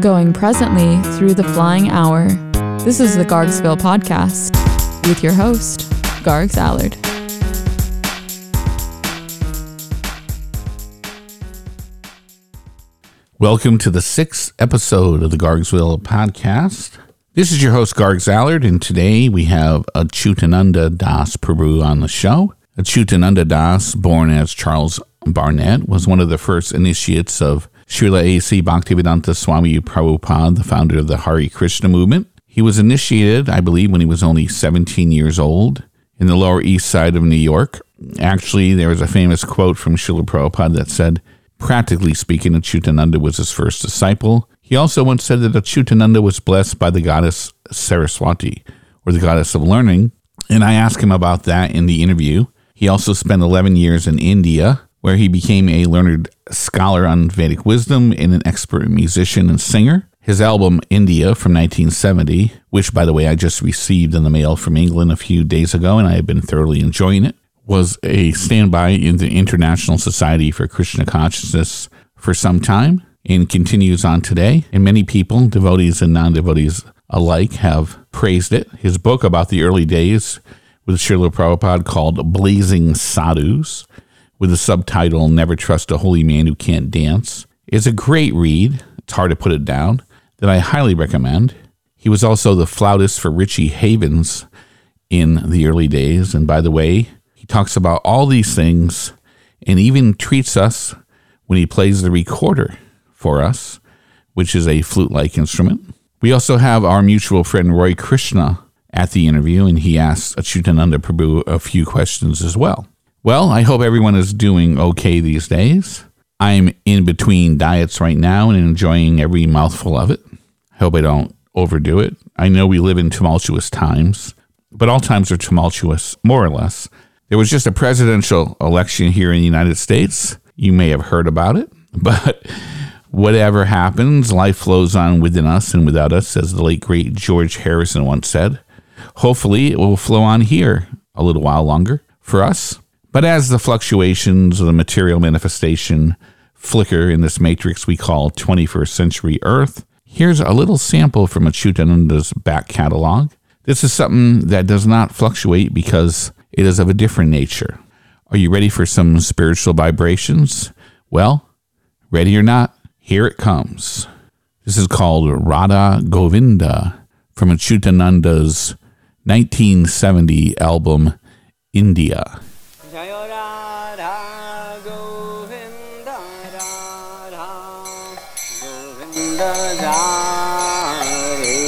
Going presently through the flying hour. This is the Gargsville Podcast with your host, Gargs Allard. Welcome to the sixth episode of the Gargsville Podcast. This is your host, Gargs Allard, and today we have Achutananda Das Prabhu on the show. Achutananda Das, born as Charles Barnett, was one of the first initiates of Srila A.C. Bhaktivedanta Swami Prabhupada, the founder of the Hare Krishna movement. He was initiated, I believe, when he was only 17 years old in the Lower East Side of New York. Actually, there was a famous quote from Srila Prabhupada that said, Practically speaking, Achutananda was his first disciple. He also once said that Achutananda was blessed by the goddess Saraswati, or the goddess of learning, and I asked him about that in the interview. He also spent 11 years in India, where he became a learned scholar on Vedic wisdom and an expert musician and singer. His album India from 1970, which by the way I just received in the mail from England a few days ago and I have been thoroughly enjoying it, was a standby in the International Society for Krishna Consciousness for some time and continues on today. And many people, devotees and non devotees alike, have praised it. His book about the early days with Srila Prabhupada called Blazing Sadhus, with the subtitle Never Trust a Holy Man Who Can't Dance, is a great read. It's hard to put it down, that I highly recommend. He was also the flautist for Richie Havens in the early days. And by the way, he talks about all these things and even treats us when he plays the recorder for us, which is a flute like instrument. We also have our mutual friend Roy Krishna at the interview, and he asked Achutananda Prabhu a few questions as well. Well, I hope everyone is doing okay these days. I'm in between diets right now and enjoying every mouthful of it. I hope I don't overdo it. I know we live in tumultuous times, but all times are tumultuous, more or less. There was just a presidential election here in the United States. You may have heard about it, but whatever happens, life flows on within us and without us, as the late great George Harrison once said. Hopefully, it will flow on here a little while longer for us. But as the fluctuations of the material manifestation flicker in this matrix we call 21st century Earth, here's a little sample from Achutananda's back catalog. This is something that does not fluctuate because it is of a different nature. Are you ready for some spiritual vibrations? Well, ready or not, here it comes. This is called Radha Govinda from Achutananda's 1970 album India. জয় রাধা গোবিন্দ রাধা গোবিন্দ রে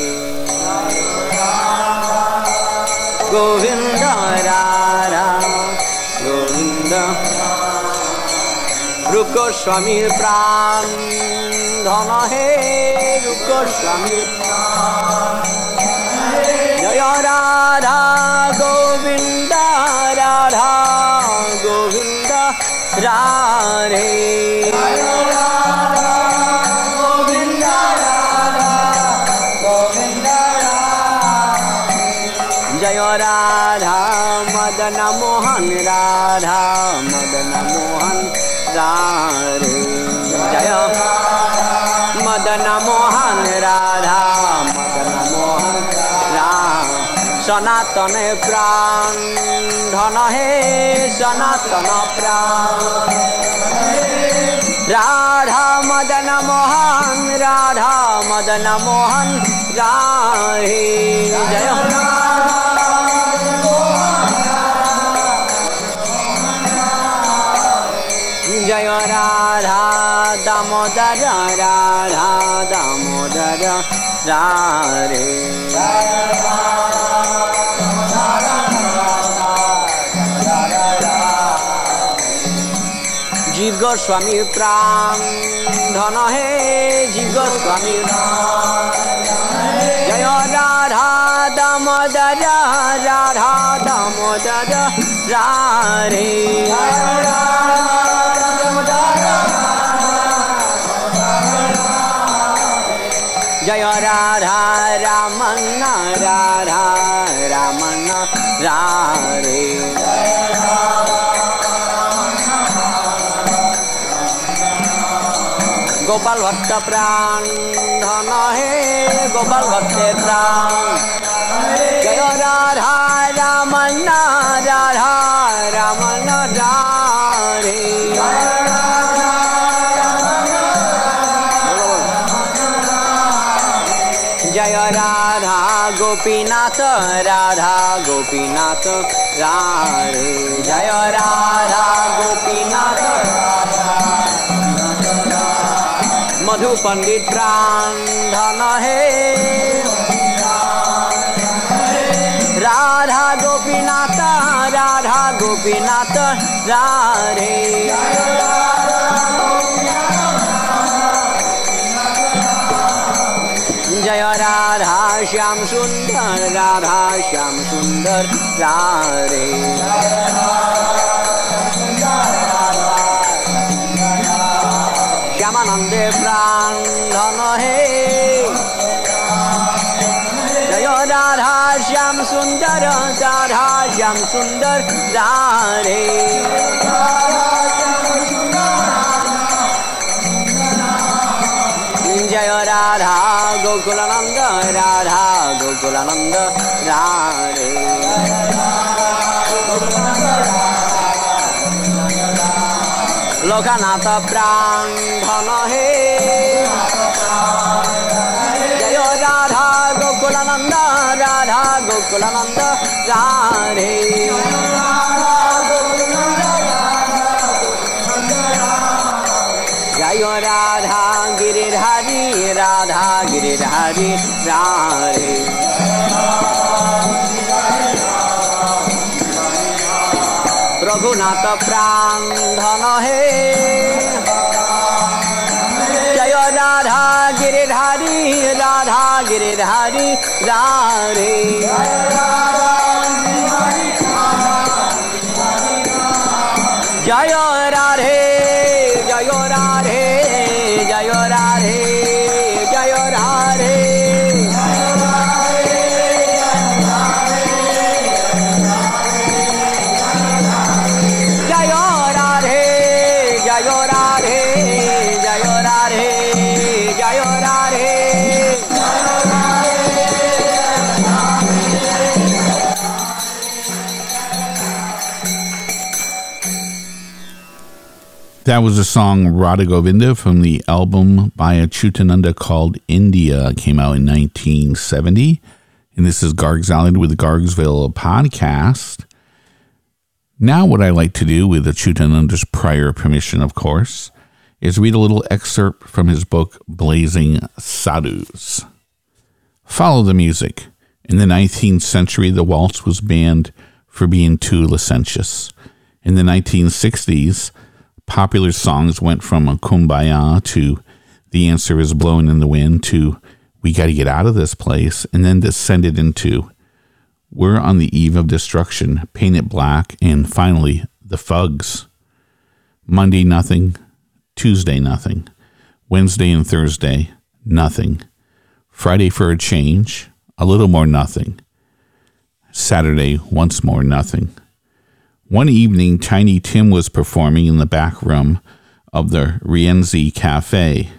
গোবিন্দ রাধা গোবিন্দ রুক স্বামীর প্রাণ ধন হে রুক স্বামীর জয় রাধা গোবিন্দ রাধা गोविन्द राधा मदन मोहन राधा मदन मोहन राधे সনাতন প্রাণ। ধন হে সনাতন প্রাণ। রাধা মদন মোহন, রাধা মদন মোহন রাহে জয় জয় রাধা দামোদর রাধা দামোদর রাধে রাধা। গোস্বামীর প্রাণ ধন হে জীব গোস্বামীর জয় রাধা দামোদর রাধা দামোদর রাধে জয় রাধা রামন্ন রাধা রামন্ন রাধে गोपाल भक्त प्राण, धन हे गोपाल भक्त प्राण। जय राधा राम राधा रामन जय राधा गोपीनाथ राधा गोपीनाथ राधे जय राधा गोपीनाथ मधु पंडित प्राण है। राधा गोपीनाथ राधा गोपीनाथ रे जय राधा श्याम सुंदर, राधा श्याम सुंदर, राधे। শ্যামানন্দে প্রাণ ধন হে। জয় রাধা শ্যাম সুন্দর, রাধা শ্যাম সুন্দর, রাধে। জয় রাধা গোকুলানন্দ রাধা গোকুলানন্দ, রাধে। লোকনাথ ধন হে জয় রাধা গোকুলানন্দ রাধা গোকুলানন্দ রাধে জয় রাধা গিরিধারী রাধা গিরিধারী রাধে रघुनाथ प्रांगण हे जय राधा गिरिधारी राधा गिरिधारी राधे। जय Radhe. That was a song Radha Govinda from the album by Achutananda called India. It came out in 1970. And this is Gargs Allard with the Gargsville podcast. Now, what I like to do with Achutananda's prior permission, of course, is read a little excerpt from his book, Blazing Sadhus. Follow the music. In the 19th century, the waltz was banned for being too licentious. In the 1960s, popular songs went from a kumbaya to the answer is blowing in the wind to we got to get out of this place and then descended into we're on the eve of destruction paint it black and finally the fugs. Monday nothing. Tuesday nothing. Wednesday and thursday nothing. Friday for a change a little more nothing. Saturday once more nothing one evening, Tiny Tim was performing in the back room of the Rienzi Cafe.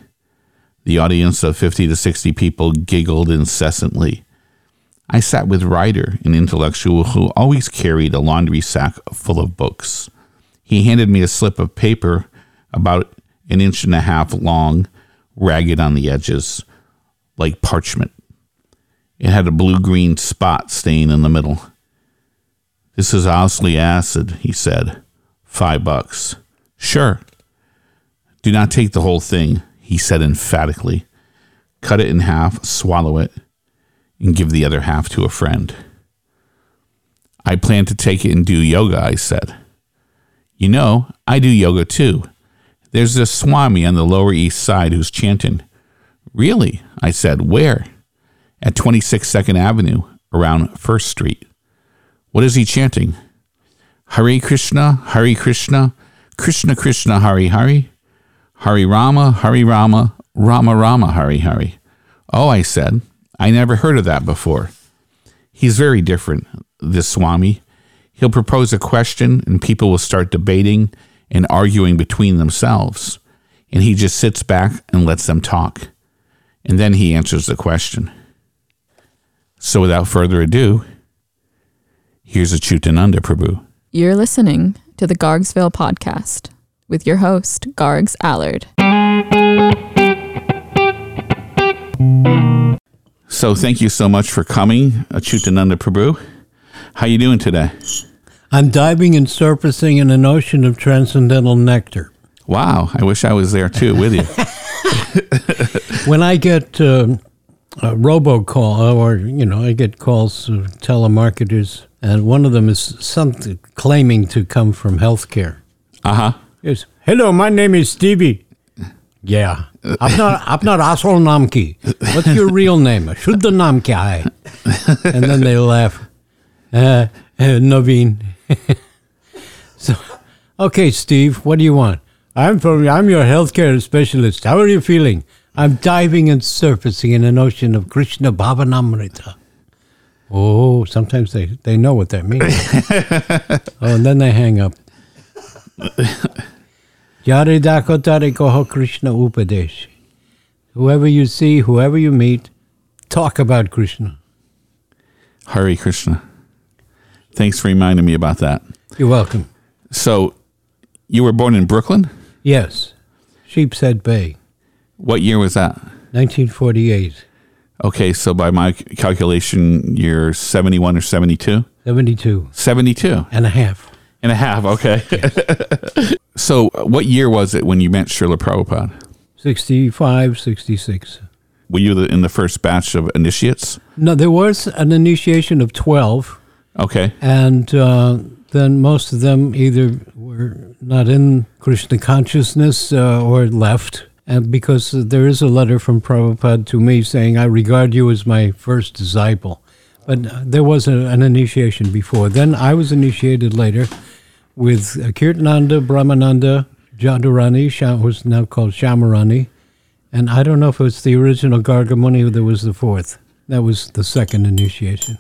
The audience of 50 to 60 people giggled incessantly. I sat with Ryder, an intellectual who always carried a laundry sack full of books. He handed me a slip of paper about an inch and a half long, ragged on the edges, like parchment. It had a blue green spot stain in the middle. This is Owsley acid, he said. Five bucks. Sure. Do not take the whole thing, he said emphatically. Cut it in half, swallow it, and give the other half to a friend. I plan to take it and do yoga, I said. You know, I do yoga too. There's this Swami on the Lower East Side who's chanting. Really? I said. Where? At 26 Second Avenue, around First Street. What is he chanting? Hare Krishna, Hare Krishna, Krishna Krishna, Hare Hare, Hare Rama, Hare Rama, Rama Rama, Hare Hare. Oh, I said, I never heard of that before. He's very different, this Swami. He'll propose a question and people will start debating and arguing between themselves. and he just sits back and lets them talk. And then he answers the question. So without further ado, here's Achutananda Prabhu. You're listening to the Gargsville podcast with your host, Gargs Allard. So thank you so much for coming, Achutananda Prabhu. How you doing today? I'm diving and surfacing in an ocean of transcendental nectar. Wow, I wish I was there too with you. When I get uh, a robocall, or you know, I get calls of telemarketers, and one of them is something claiming to come from healthcare. Uh huh. Yes. Hello, my name is Stevie. Yeah. I'm not. I'm not Asol Namki. What's your real name? Shuddha Namki. hai." And then they laugh. Uh, uh, Naveen. so, okay, Steve. What do you want? I'm from. I'm your healthcare specialist. How are you feeling? I'm diving and surfacing in an ocean of Krishna Bhavanamrita. Oh, sometimes they, they know what that means. oh, and then they hang up. Yare dakotare koho Krishna Upadesh. Whoever you see, whoever you meet, talk about Krishna. Hare Krishna. Thanks for reminding me about that. You're welcome. So, you were born in Brooklyn. Yes, Sheepshead Bay, What year was that? 1948, Okay, so by my calculation, you're 71 or 72? 72 72 and a half. and a half. Okay. so, what year was it when you met Srila Prabhupada? 65, 66. Were you the, in the first batch of initiates? No, there was an initiation of 12, Okay. and uh, then most of them either were not in Krishna consciousness uh, or left. And because there is a letter from Prabhupada to me saying, I regard you as my first disciple. But there was a, an initiation before. Then I was initiated later with Kirtananda, Brahmananda, Jadurani, who's now called Shamarani. And I don't know if it was the original Gargamuni or there was the fourth. That was the second initiation.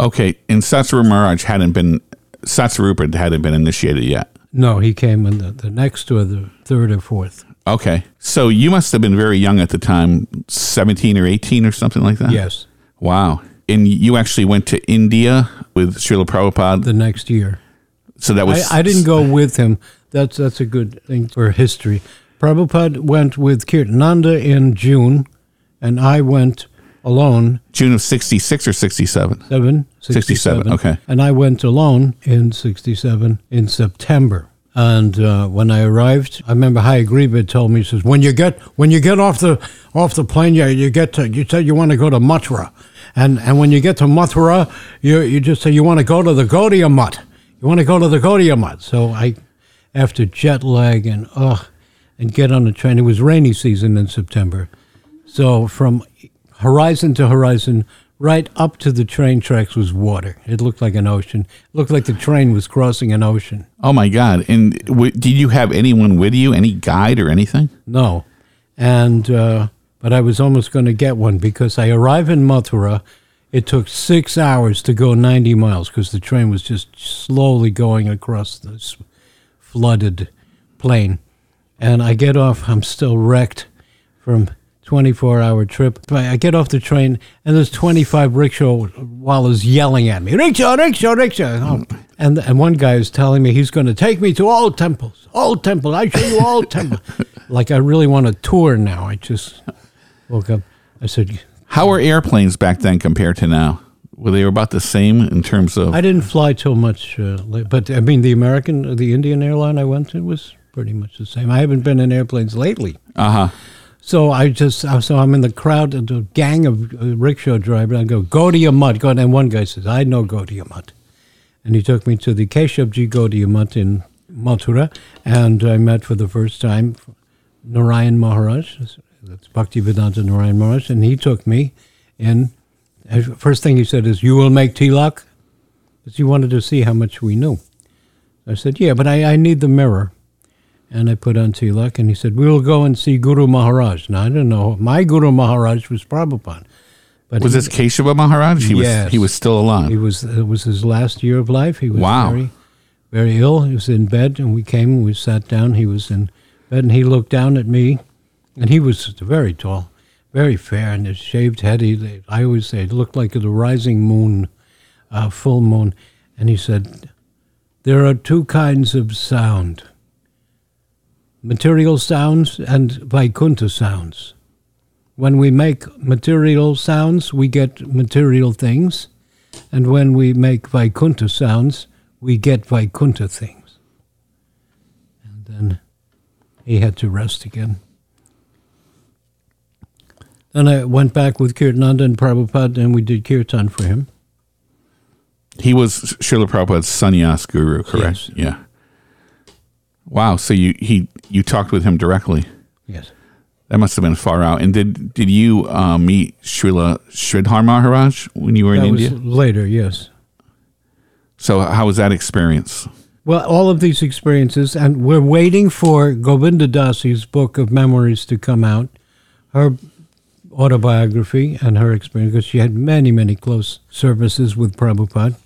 Okay. And Satsuru Maharaj hadn't been, Satsvarupa hadn't been initiated yet. No, he came in the, the next or the third or fourth. Okay. So, you must have been very young at the time, 17 or 18 or something like that? Yes, Wow. And you actually went to India with Srila Prabhupada. the next year. So that was. I, I didn't go with him. That's that's a good thing for history. Prabhupada went with Kirtananda in June, and I went alone, June of 66 or 67? seven, 67, okay. And I went alone in 67 in September. And uh, when I arrived, I remember Hayagriva told me, he says, when you get when you get off the off the plane, you, you get to you said you want to go to Mathura. And and when you get to Mathura, you you just say you want to go to the Gaudiya Mutt. You want to go to the Gaudiya Mutt. So I after jet lag and ugh and get on the train. It was rainy season in September. So from horizon to horizon, right up to the train tracks was water. It looked like an ocean. It looked like the train was crossing an ocean. Oh my God! And w- did you have anyone with you, any guide or anything? No. And, uh, but I was almost going to get one because I arrived in Mathura. It took six hours to go 90 miles because the train was just slowly going across this flooded plain. And I get off, I'm still wrecked from 24 hour trip. I get off the train and there's 25 rickshaw wallahs yelling at me, rickshaw, rickshaw, rickshaw. Oh. And, and one guy is telling me he's going to take me to all temples, all temples. I show you all temples. like I really want a tour now. I just woke up. I said, How were airplanes back then compared to now? Were they about the same in terms of? I didn't fly too much, uh, late, but I mean the American, the Indian airline I went to was pretty much the same. I haven't been in airplanes lately. Uh huh. So I just, uh, so I'm in the crowd, a gang of uh, rickshaw drivers. I go, go to your mud. Go, and one guy says, I know go to your mud. And he took me to the Keshavji Gaudiya Mutt in Mathura, and I met for the first time Narayan Maharaj, that's Bhaktivedanta Narayan Maharaj, and he took me in. and First thing he said is, "You will make tilak," because he wanted to see how much we knew. I said, "Yeah, but I, I need the mirror." And I put on tilak, and he said, "We'll go and see Guru Maharaj." Now I don't know. My Guru Maharaj was Prabhupada, but Was he- this Keshava Maharaj? He Yes. was. He was still alive. He was. It was his last year of life. He was Wow. very, very ill. He was in bed, and we came. and We sat down. He was in bed, And he looked down at me, and he was very tall, very fair, and his shaved head. He, I always say it looked like the rising moon, uh, full moon. And he said, "There are two kinds of sound: material sounds and Vaikuntha sounds. When we make material sounds, we get material things, and when we make Vaikuntha sounds, we get Vaikuntha things." And then he had to rest again. Then I went back with Kirtananda and Prabhupada, and we did kirtan for him. He was Srila Prabhupada's sannyas guru, correct? Yes. Yeah. Wow. So you he you talked with him directly. Yes. That must have been far out. And did did you uh, meet Srila Sridhar Maharaj when you were in That India? later, yes. So how was that experience? Well, all of these experiences, and we're waiting for Govinda Dasi's book of memories to come out, her autobiography and her experience, because she had many, many close services with Prabhupada.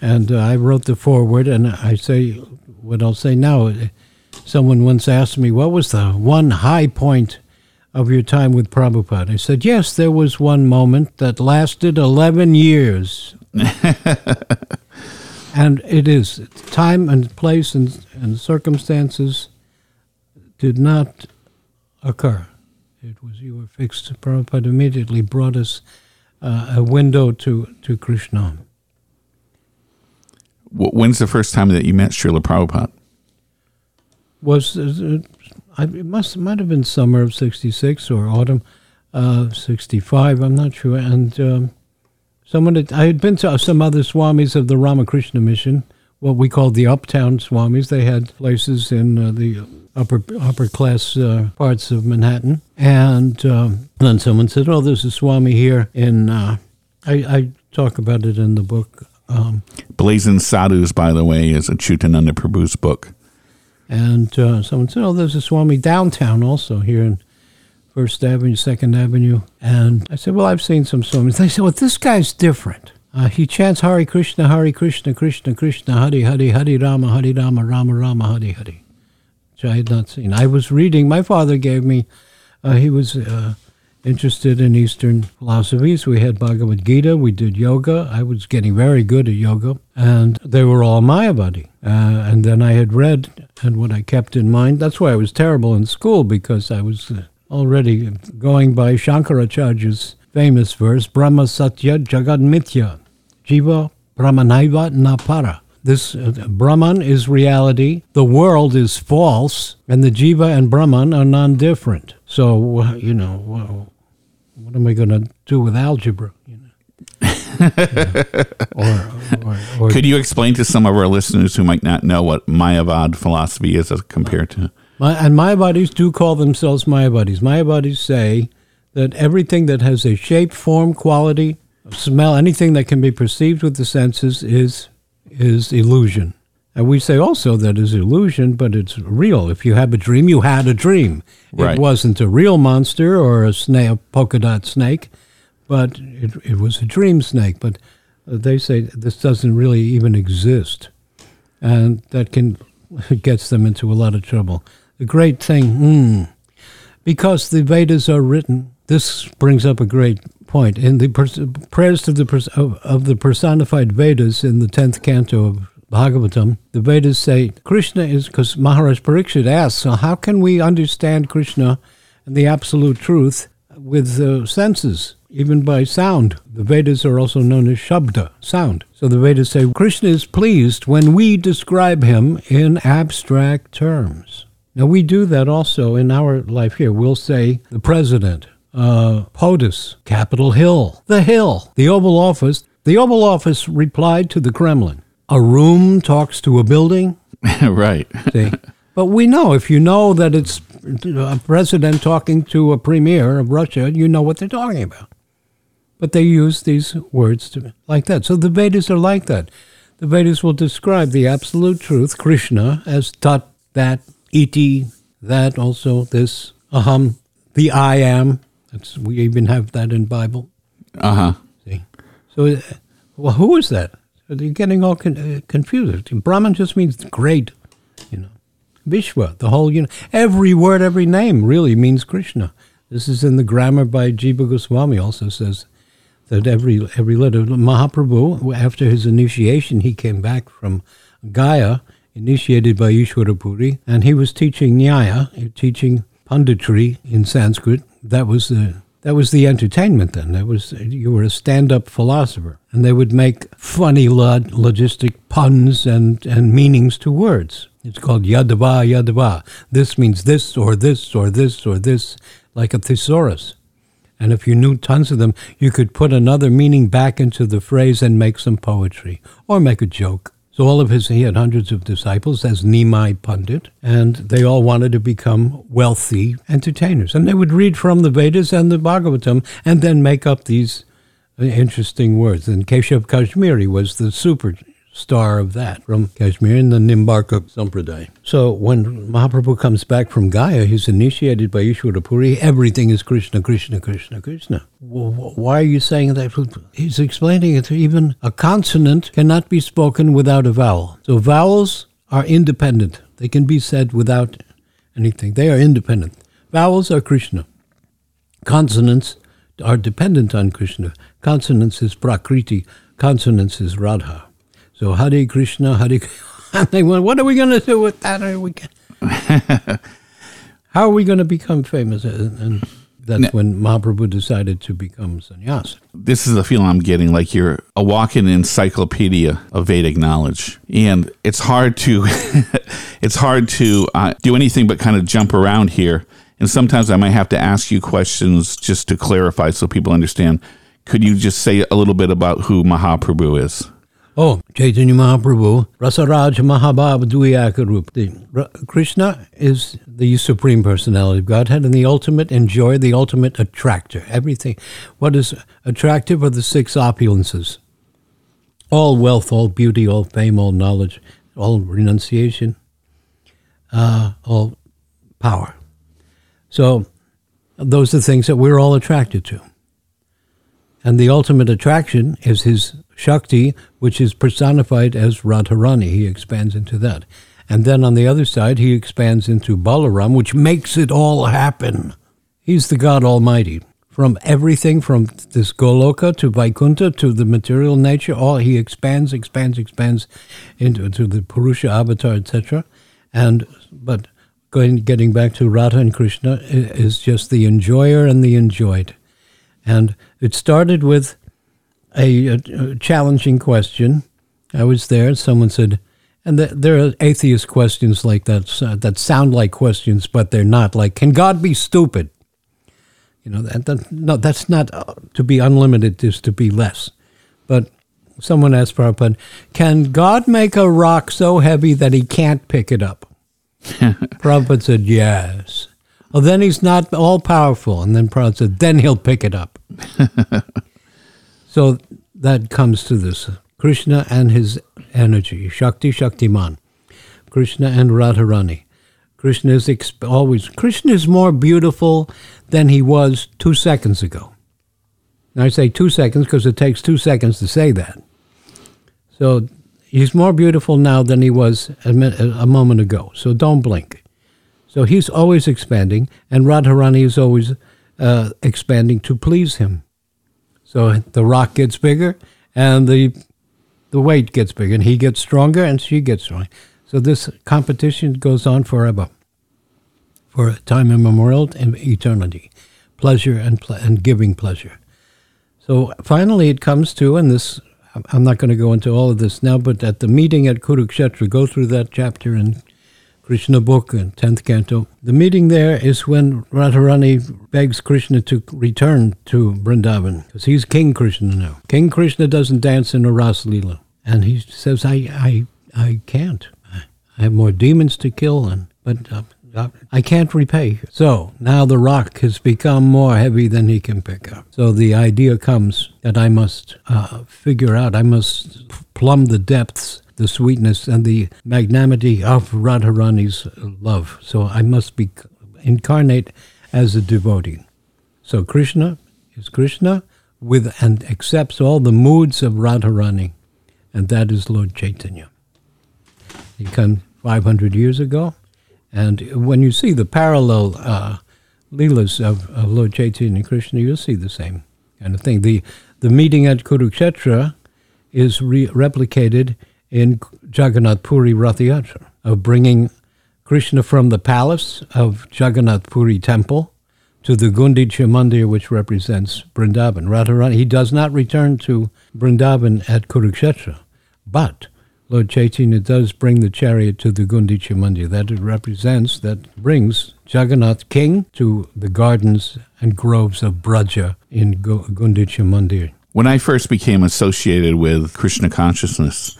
And uh, I wrote the foreword, and I say what I'll say now. Someone once asked me, What was the one high point of your time with Prabhupada? I said, Yes, there was one moment that lasted 11 years. And it is time and place and, and circumstances did not occur. It was you were fixed. Prabhupada immediately brought us uh, a window to, to Krishna. Wh- When's the first time that you met Srila Prabhupada? Was uh, I, it must might have been summer of '66 or autumn of '65. I'm not sure. And um, someone had, I had been to some other swamis of the Ramakrishna mission, what we called the uptown swamis. They had places in uh, the upper upper class uh, parts of Manhattan. And um, then someone said, "Oh, there's a swami here in." Uh, I, I talk about it in the book. Um, Blazing Sadhus, by the way, is Achutananda Prabhu's book. And uh, someone said, "Oh, there's a Swami downtown also here in First Avenue, Second Avenue." And I said, "Well, I've seen some Swamis." They said, "Well, this guy's different. Uh, he chants Hare Krishna, Hare Krishna, Krishna Krishna, Hare Hare, Hare Rama, Hare Rama, Rama Rama, Hare Hare." Which I had not seen. I was reading. My father gave me. Uh, he was uh, interested in Eastern philosophies. We had Bhagavad Gita. We did yoga. I was getting very good at yoga, and they were all Mayavadi. Uh, and then I had read, and what I kept in mind. That's why I was terrible in school because I was uh, already going by Shankaracharya's famous verse: "Brahma Satya Jagad Mithya, Jiva Brahmanaiva Napara." This uh, Brahman is reality, the world is false, and the Jiva and Brahman are non-different. So uh, you know, what am I going to do with algebra? You know, or, or, or Could you explain to some of our listeners who might not know what Mayavad philosophy is as compared to? My, and Mayavadis do call themselves Mayavadis. Mayavadis say that everything that has a shape, form, quality, smell, anything that can be perceived with the senses is is illusion. And we say also that is illusion, but it's real. If you have a dream, you had a dream. Right. It wasn't a real monster or a snake, a polka dot snake, but it, it was a dream snake. But they say this doesn't really even exist and that can gets them into a lot of trouble. The great thing, hmm, because the Vedas are written. This brings up a great point in the pers- prayers to the pers- of, of the personified Vedas in the tenth canto of Bhagavatam. The Vedas say Krishna is because Maharaj Parikshit asks, so how can we understand Krishna and the absolute truth with the senses, even by sound? The Vedas are also known as Shabda, sound. So the Vedas say Krishna is pleased when we describe him in abstract terms. Now we do that also in our life here. We'll say the president, uh, POTUS, Capitol Hill, the Hill, the Oval Office. The Oval Office replied to the Kremlin. A room talks to a building. right. See? but we know if you know that it's a president talking to a premier of Russia, you know what they're talking about. But they use these words to, like that. So the Vedas are like that. The Vedas will describe the absolute truth, Krishna, as tat, that, iti, that, also this, aham, the I am. That's, we even have that in Bible. Uh huh. See? So, uh, well, who is that? You're getting all con- uh, confused. Brahman just means great, you know. Vishwa, the whole, you know, every word, every name really means Krishna. This is in the grammar by Jiva Goswami also says that every every letter Mahaprabhu after his initiation he came back from Gaya initiated by Ishwara Puri and he was teaching Nyaya teaching punditry in Sanskrit that was the that was the entertainment then. That was you were a stand-up philosopher. And they would make funny log- logistic puns and and meanings to words. It's called yadava yadava this means this or this or this or this like a thesaurus. And if you knew tons of them, you could put another meaning back into the phrase and make some poetry or make a joke. So all of his, he had hundreds of disciples as Nimai Pandit, and they all wanted to become wealthy entertainers. And they would read from the Vedas and the Bhagavatam and then make up these uh, interesting words. And Keshav Kashmiri was the superstar of that from Kashmir in the Nimbarka Sampradaya. So when Mahaprabhu comes back from Gaya, he's initiated by Ishwara Puri. Everything is Krishna, Krishna, Krishna, Krishna. Why are you saying that? He's explaining it. Even a consonant cannot be spoken without a vowel. So vowels are independent. They can be said without anything. They are independent. Vowels are Krishna. Consonants are dependent on Krishna. Consonants is Prakriti. Consonants is Radha. So Hare Krishna, Hare and they went, what are we going to do with that? Are we gonna- How are we going to become famous? And that's when Mahaprabhu decided to become sannyas. this is the feeling I'm getting like you're a walking encyclopedia of Vedic knowledge, and it's hard to it's hard to uh, do anything but kind of jump around here. And sometimes I might have to ask you questions just to clarify so people understand. Could you just say a little bit about who Mahaprabhu is? Oh, Chaitanya Mahaprabhu, Rasaraj Mahabhava Duyakarup. The Ra- Krishna is the supreme personality of Godhead and the ultimate enjoyer, the ultimate attractor. Everything. What is attractive are the six opulences. All wealth, all beauty, all fame, all knowledge, all renunciation, uh, all power. So those are things that we're all attracted to. And the ultimate attraction is his Shakti, which is personified as Radharani. He expands into that. And then on the other side, he expands into Balaram, which makes it all happen. He's the God Almighty. From everything from this Goloka to Vaikuntha to the material nature, all he expands, expands, expands into to the Purusha avatar, etc. And but going getting back to Radha and Krishna is just the enjoyer and the enjoyed. And it started with a, a, challenging question. I was there. Someone said, and th- there are atheist questions like that uh, that sound like questions, but they're not. Like, can God be stupid? You know, that, that, no, that's not uh, to be unlimited. Is to be less. But someone asked Prabhupada, can God make a rock so heavy that he can't pick it up? Prabhupada said, yes. Well, then he's not all powerful. And then Prabhupada said, then he'll pick it up. so that comes to this Krishna and his energy, Shakti, Shaktiman. Krishna and Radharani. Krishna is exp- always, Krishna is more beautiful than he was two seconds ago. And I say two seconds because it takes two seconds to say that. So he's more beautiful now than he was a, a moment ago. So don't blink. So he's always expanding, and Radharani is always uh, expanding to please him. So the rock gets bigger, and the the weight gets bigger, and he gets stronger, and she gets stronger. So this competition goes on forever, for time immemorial and eternity, pleasure and ple- and giving pleasure. So finally, it comes to, and this I'm not going to go into all of this now, but at the meeting at Kurukshetra, go through that chapter in Krishna book and 10th canto. The meeting there is when Radharani begs Krishna to return to Vrindavan because he's King Krishna now. King Krishna doesn't dance in a Ras Leela. And he says, I, I, I can't. I I have more demons to kill, and but uh, uh, I can't repay. So now the rock has become more heavy than he can pick up. So the idea comes that I must uh, figure out, I must plumb the depths, the sweetness and the magnanimity of Radharani's love. So I must be incarnate as a devotee. So Krishna is Krishna with and accepts all the moods of Radharani, and that is Lord Chaitanya. He came 500 years ago, And when you see the parallel uh, leelas of, of Lord Chaitanya and Krishna, you'll see the same kind of thing. The the meeting at Kurukshetra is re- replicated in Jagannath Puri Rath Yatra of bringing Krishna from the palace of Jagannath Puri temple to the Gundicha Mandir, which represents Vrindavan. Radharani, he does not return to Vrindavan at Kurukshetra, but Lord Chaitanya does bring the chariot to the Gundicha Mandir. That it represents, that brings Jagannath King to the gardens and groves of Braja in Gu- Gundicha Mandir. When I first became associated with Krishna consciousness,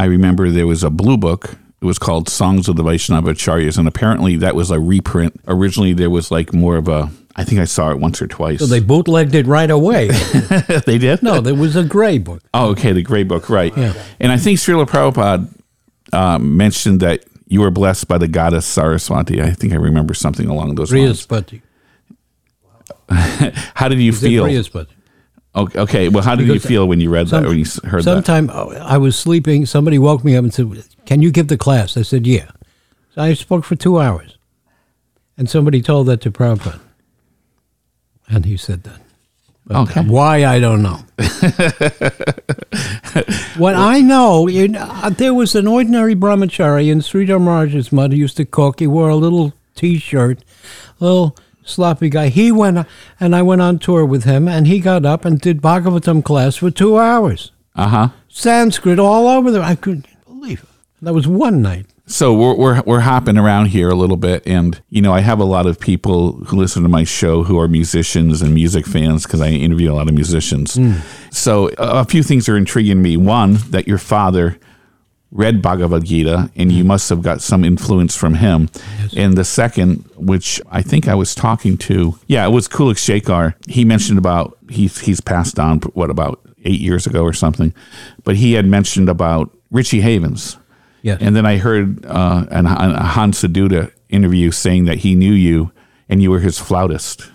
I remember there was a blue book. It was called Songs of the Vaishnava Acharyas, and apparently that was a reprint. Originally, there was like more of a. I think I saw it once or twice. So they bootlegged it right away. they did. no, there was a gray book. Oh, okay, the Gray Book, right? Yeah. And I think Srila Prabhupada um, mentioned that you were blessed by the goddess Saraswati. I think I remember something along those lines. Brihaspati. How did you Is feel? Okay, okay, well, how did you feel when you read that? When you heard that? Sometime oh, I was sleeping. Somebody woke me up and said, "Can you give the class?" I said, "Yeah." So I spoke for two hours, and somebody told that to Prabhupada, and he said that. But Okay. Why I don't know. what I know, you know, uh, there was an ordinary brahmachari in Sridhar Maharaj's mud who used to cook. He wore a little T-shirt, little sloppy guy. He went, and I went on tour with him, and he got up and did Bhagavatam class for two hours. Uh huh. Sanskrit all over there. I couldn't believe it. That was one night. So we're, we're we're hopping around here a little bit, and you know I have a lot of people who listen to my show who are musicians and music fans because I interview a lot of musicians. So a, a few things are intriguing me. One, that your father read Bhagavad Gita, and you must have got some influence from him. And the second, which I think I was talking to, yeah, it was Kulik Shekar. He mentioned about he's he's passed on what about eight years ago or something, but he had mentioned about Richie Havens. Yes. And then I heard uh, an, a Hansadutta interview saying that he knew you and you were his flautist.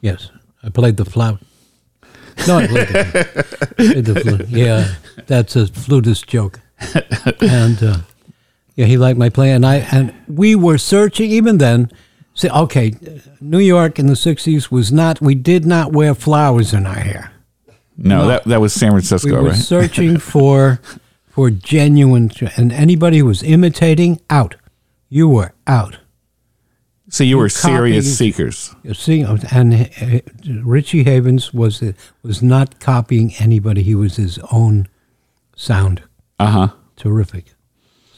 Yes, I played the flute. No, I played the, played the flute. Yeah, that's a flutist joke. And uh, yeah, he liked my play, and I and we were searching even then. Say, okay, New York in the '60s was not. We did not wear flowers in our hair. No, that that was San Francisco. We were right? searching for for genuine, and anybody who was imitating out. You were out. so you were copying- serious seekers. You See, and uh, Richie Havens was was not copying anybody. He was his own sound. Uh huh. Terrific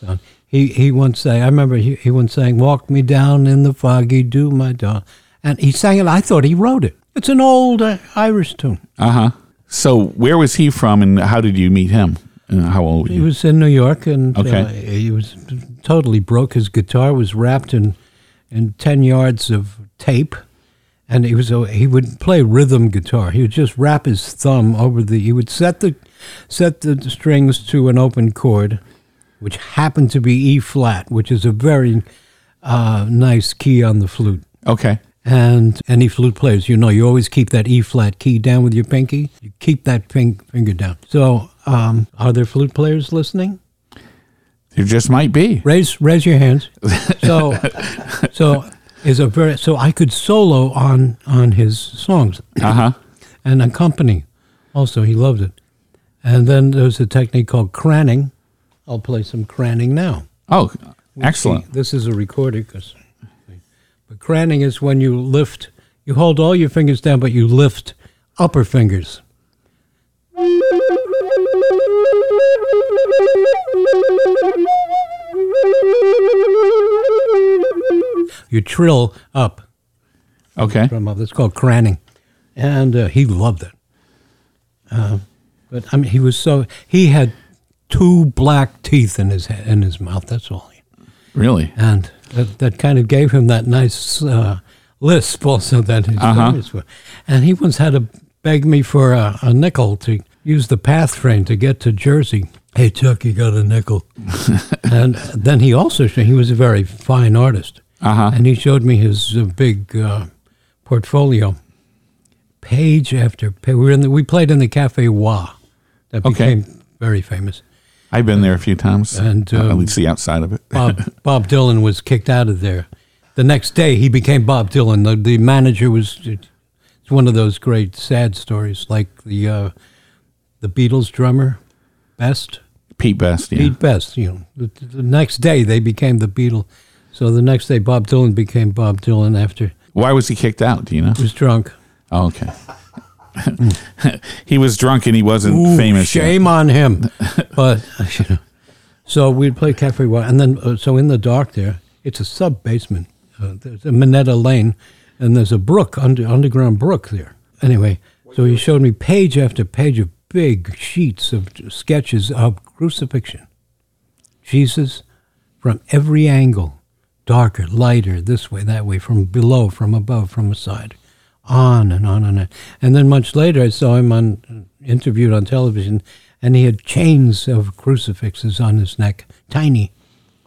sound. He he once sang. I remember he, he once sang, "Walk me down in the foggy dew, my dawn," and he sang it. I thought he wrote it. It's an old uh, Irish tune. Uh huh. So where was he from, and how did you meet him? And how old were He was in New York, and Okay. uh, he was totally broke. His guitar was wrapped in in ten yards of tape, and he was a, he would play rhythm guitar. He would just wrap his thumb over the. He would set the set the strings to an open chord, which happened to be E flat, which is a very uh, nice key on the flute. Okay. And any flute players, you know, you always keep that E flat key down with your pinky. You keep that pink finger down. So, um, are there flute players listening? There just might be. Raise raise your hands. So, so is a very so I could solo on on his songs Uh huh. and accompany. Also, he loved it. And then there's a technique called craning. I'll play some craning now. Oh, See, excellent. this is a recorder, 'cause- but craning is when you lift, you hold all your fingers down, but you lift upper fingers. You trill up Okay. from up. It's called craning, and uh, he loved it. Uh, but I mean, he was so he had two black teeth in his head, in his mouth. That's all. Really? and that, that kind of gave him that nice uh, lisp also that he's Uh-huh. famous for. And he once had to beg me for a, a nickel to use the PATH train to get to Jersey. Hey Chuck, you got a nickel? and then he also he was a very fine artist, Uh huh. and he showed me his uh, big uh, portfolio, page after page. We were in the, we played in the Cafe Wha, that Okay. became very famous. I've been there a few times, And, uh, at um, least the outside of it. Bob, Bob Dylan was kicked out of there. The next day, he became Bob Dylan. The, the manager was. It's one of those great sad stories, like the uh, the Beatles drummer, Best, Pete Best, yeah. Pete Best. You know, the, the next day they became the Beatles. So the next day, Bob Dylan became Bob Dylan after Why was he kicked out? Do you know? he was drunk. Oh, okay. he was drunk and he wasn't Ooh, famous. yet. Shame on him. but you know, so we'd play Cafe Wha, and then uh, so in the dark there, it's a sub basement. Uh, there's a Minetta Lane, and there's a brook under underground brook there. Anyway, so he showed me page after page of big sheets of sketches of crucifixion. Jesus from every angle, darker, lighter, this way, that way, from below, from above, from aside, on and on and on. And then much later, I saw him on interviewed on television, and he had chains of crucifixes on his neck, tiny,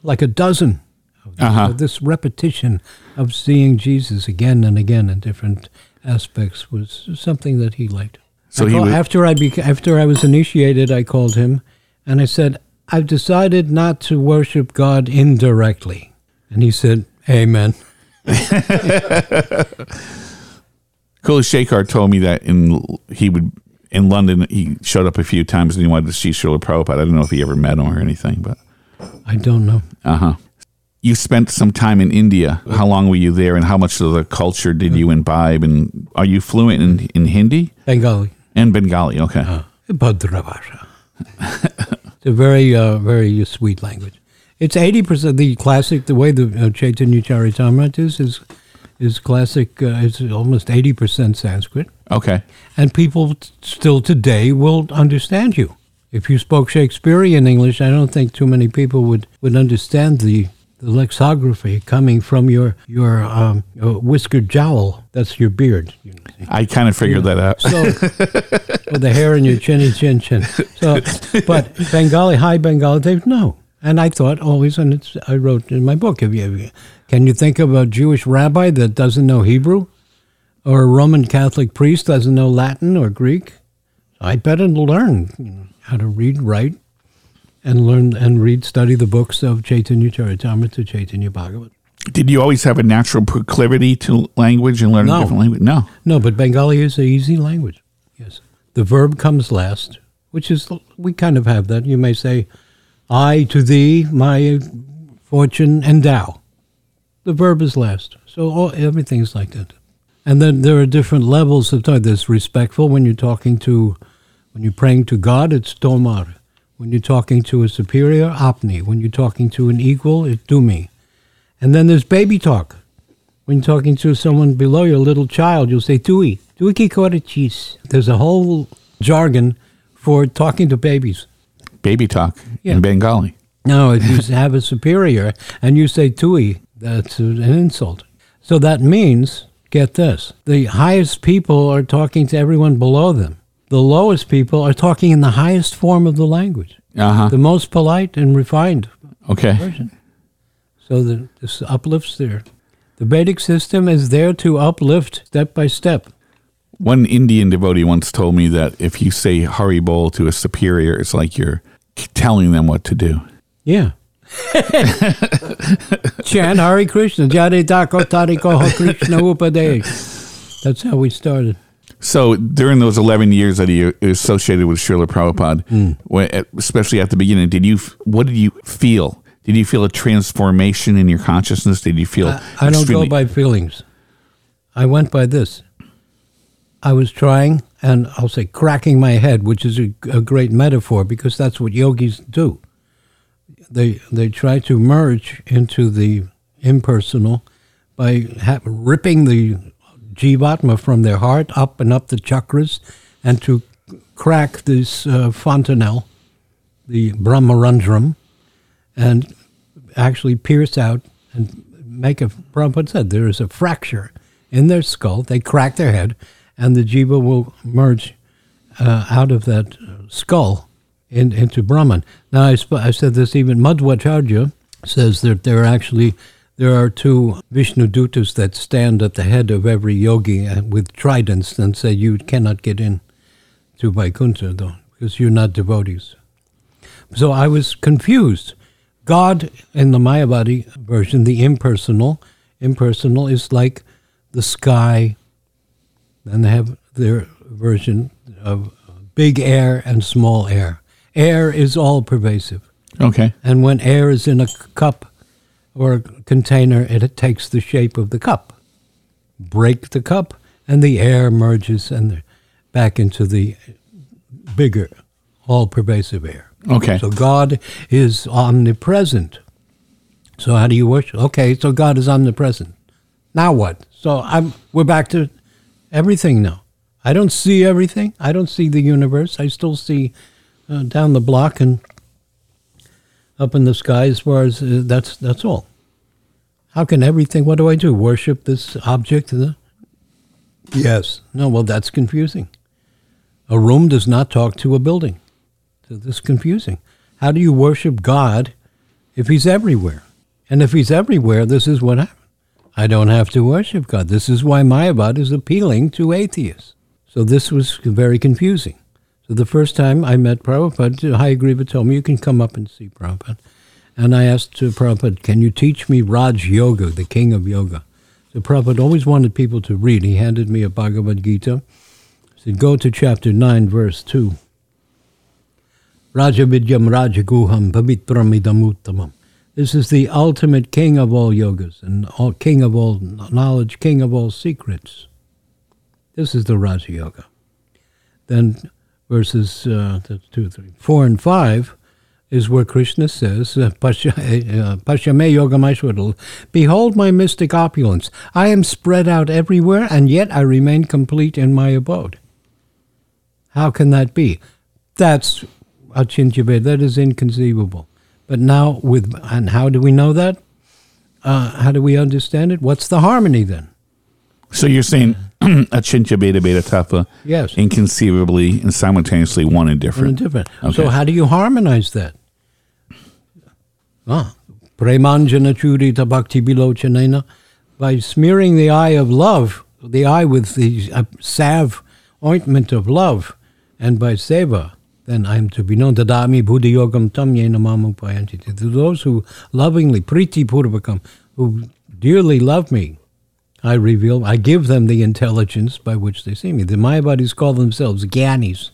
like a dozen. Of them. Uh-huh. This repetition of seeing Jesus again and again in different aspects was something that he liked. So I he call- after I beca- after I was initiated, I called him and I said, "I've decided not to worship God indirectly." And he said, "Amen." Kula Shekar told me that in he would in London he showed up a few times and he wanted to see Srila Prabhupada. I don't know if he ever met him or anything, but I don't know. uh huh. You spent some time in India. How long were you there, and how much of the culture did you imbibe? And are you fluent in, in Hindi Bengali. and Bengali? Okay, Bhadravasha. it's a very, uh, very sweet language. It's eighty percent the classic. The way the uh, Chaitanya Charitamrita is is is classic. Uh, it's almost eighty percent Sanskrit, okay. and people t- still today will understand you. If you spoke Shakespearean English, I don't think too many people would, would understand the, the lexicography coming from your your um, uh, whiskered jowl. That's your beard. You know. I kind of figured that out. So, with the hair in your chinny chin chin. So, but Bengali, high Bengali, they know. And I thought always, and it's, I wrote in my book, you, can you think of a Jewish rabbi that doesn't know Hebrew? Or a Roman Catholic priest doesn't know Latin or Greek? I better learn how to read, write, and learn and read, study the books of Chaitanya Charitamrita, Chaitanya Bhagavat. Did you always have a natural proclivity to language and learning No. different language? No. No, but Bengali is an easy language. Yes. The verb comes last, which is, we kind of have that. You may say, I to thee, my fortune endow. The verb is last. So all, everything's like that. And then there are different levels of time. There's respectful when you're talking to, when you're praying to God, it's tomar. When you're talking to a superior, apni. When you're talking to an equal, it's tumi. And then there's baby talk. When you're talking to someone below you, a little child, you'll say tui, tui ki cheese. There's a whole jargon for talking to babies. Baby talk Yeah. in Bengali. No, if you have a superior and you say tui, that's an insult. So that means, get this, the highest people are talking to everyone below them. The lowest people are talking in the highest form of the language, Uh huh. the most polite and refined Okay. version. So the, this uplifts there. The Vedic system is there to uplift step by step. One Indian devotee once told me that if you say Hari Bol to a superior, it's like you're telling them what to do. Yeah. Chant Hare Krishna, Jare Dako Tariko Krishna Upadesh. That's how we started. So during those 11 years that you associated with Srila Prabhupada, mm. when, especially at the beginning, did you, what did you feel? Did you feel a transformation in your consciousness? Did you feel I, I don't go by feelings. I went by this. I was trying, and I'll say cracking my head, which is a, a great metaphor because that's what yogis do. They they try to merge into the impersonal by ha- ripping the jivatma from their heart up and up the chakras, and to crack this uh, fontanelle, the brahmarandram, and actually pierce out and make a Prabhupada said there is a fracture in their skull. They crack their head, and the jiva will merge uh, out of that skull in, into Brahman. Now I, sp- I said this even Madhvacharya says that there are actually there are two Vishnu dutas that stand at the head of every yogi uh, with tridents and say you cannot get in to Vaikuntha though because you're not devotees. So I was confused. God in the Mayavadi version, the impersonal, impersonal is like the sky. Then they have their version of big air and small air. Air is all pervasive. Okay. And when air is in a cup or a container, it takes the shape of the cup. Break the cup, and the air merges and back into the bigger, all pervasive air. Okay. So God is omnipresent. So how do you worship? Okay, so God is omnipresent. Now what? So I'm we're back to everything now. I don't see everything. I don't see the universe. I still see uh, down the block and up in the sky as far as uh, that's that's all. How can everything? What do I do? Worship this object? Yes. No. Well, that's confusing. A room does not talk to a building. So this is confusing. How do you worship God if He's everywhere? And if He's everywhere, this is what happens. I don't have to worship God. This is why Mayavad is appealing to atheists. So this was very confusing. So the first time I met Prabhupada, Hayagriva told me, you can come up and see Prabhupada. And I asked uh, Prabhupada, can you teach me Raj Yoga, the king of yoga? So Prabhupada always wanted people to read. He handed me a Bhagavad Gita. He said, go to chapter 9, verse 2. Rajavidyam Rajaguham Pavitramidamuttamam. This is the ultimate king of all yogas and all, king of all knowledge, king of all secrets. This is the Raja Yoga. Then verses uh, two, three, four, and five is where Krishna says, uh, uh, Pashame Behold my mystic opulence. I am spread out everywhere, and yet I remain complete in my abode. How can that be? That's Achintya That is inconceivable. But now, with and how do we know that? Uh, how do we understand it? What's the harmony then? So you're saying a Achintya Beta Beta Tattva Yes. inconceivably and simultaneously one and different. different. Okay. So how do you harmonize that? Ah, Premanjana Bhakti Bilochanena, by smearing the eye of love, the eye with the uh, salve ointment of love, and by seva, then I am to be known. Tadami Buddha Yogam Tam Yena Mamupayanti. To those who lovingly, Priti Purvakam, who dearly love me, I reveal, I give them the intelligence by which they see me. The Mayavadis call themselves Gyanis,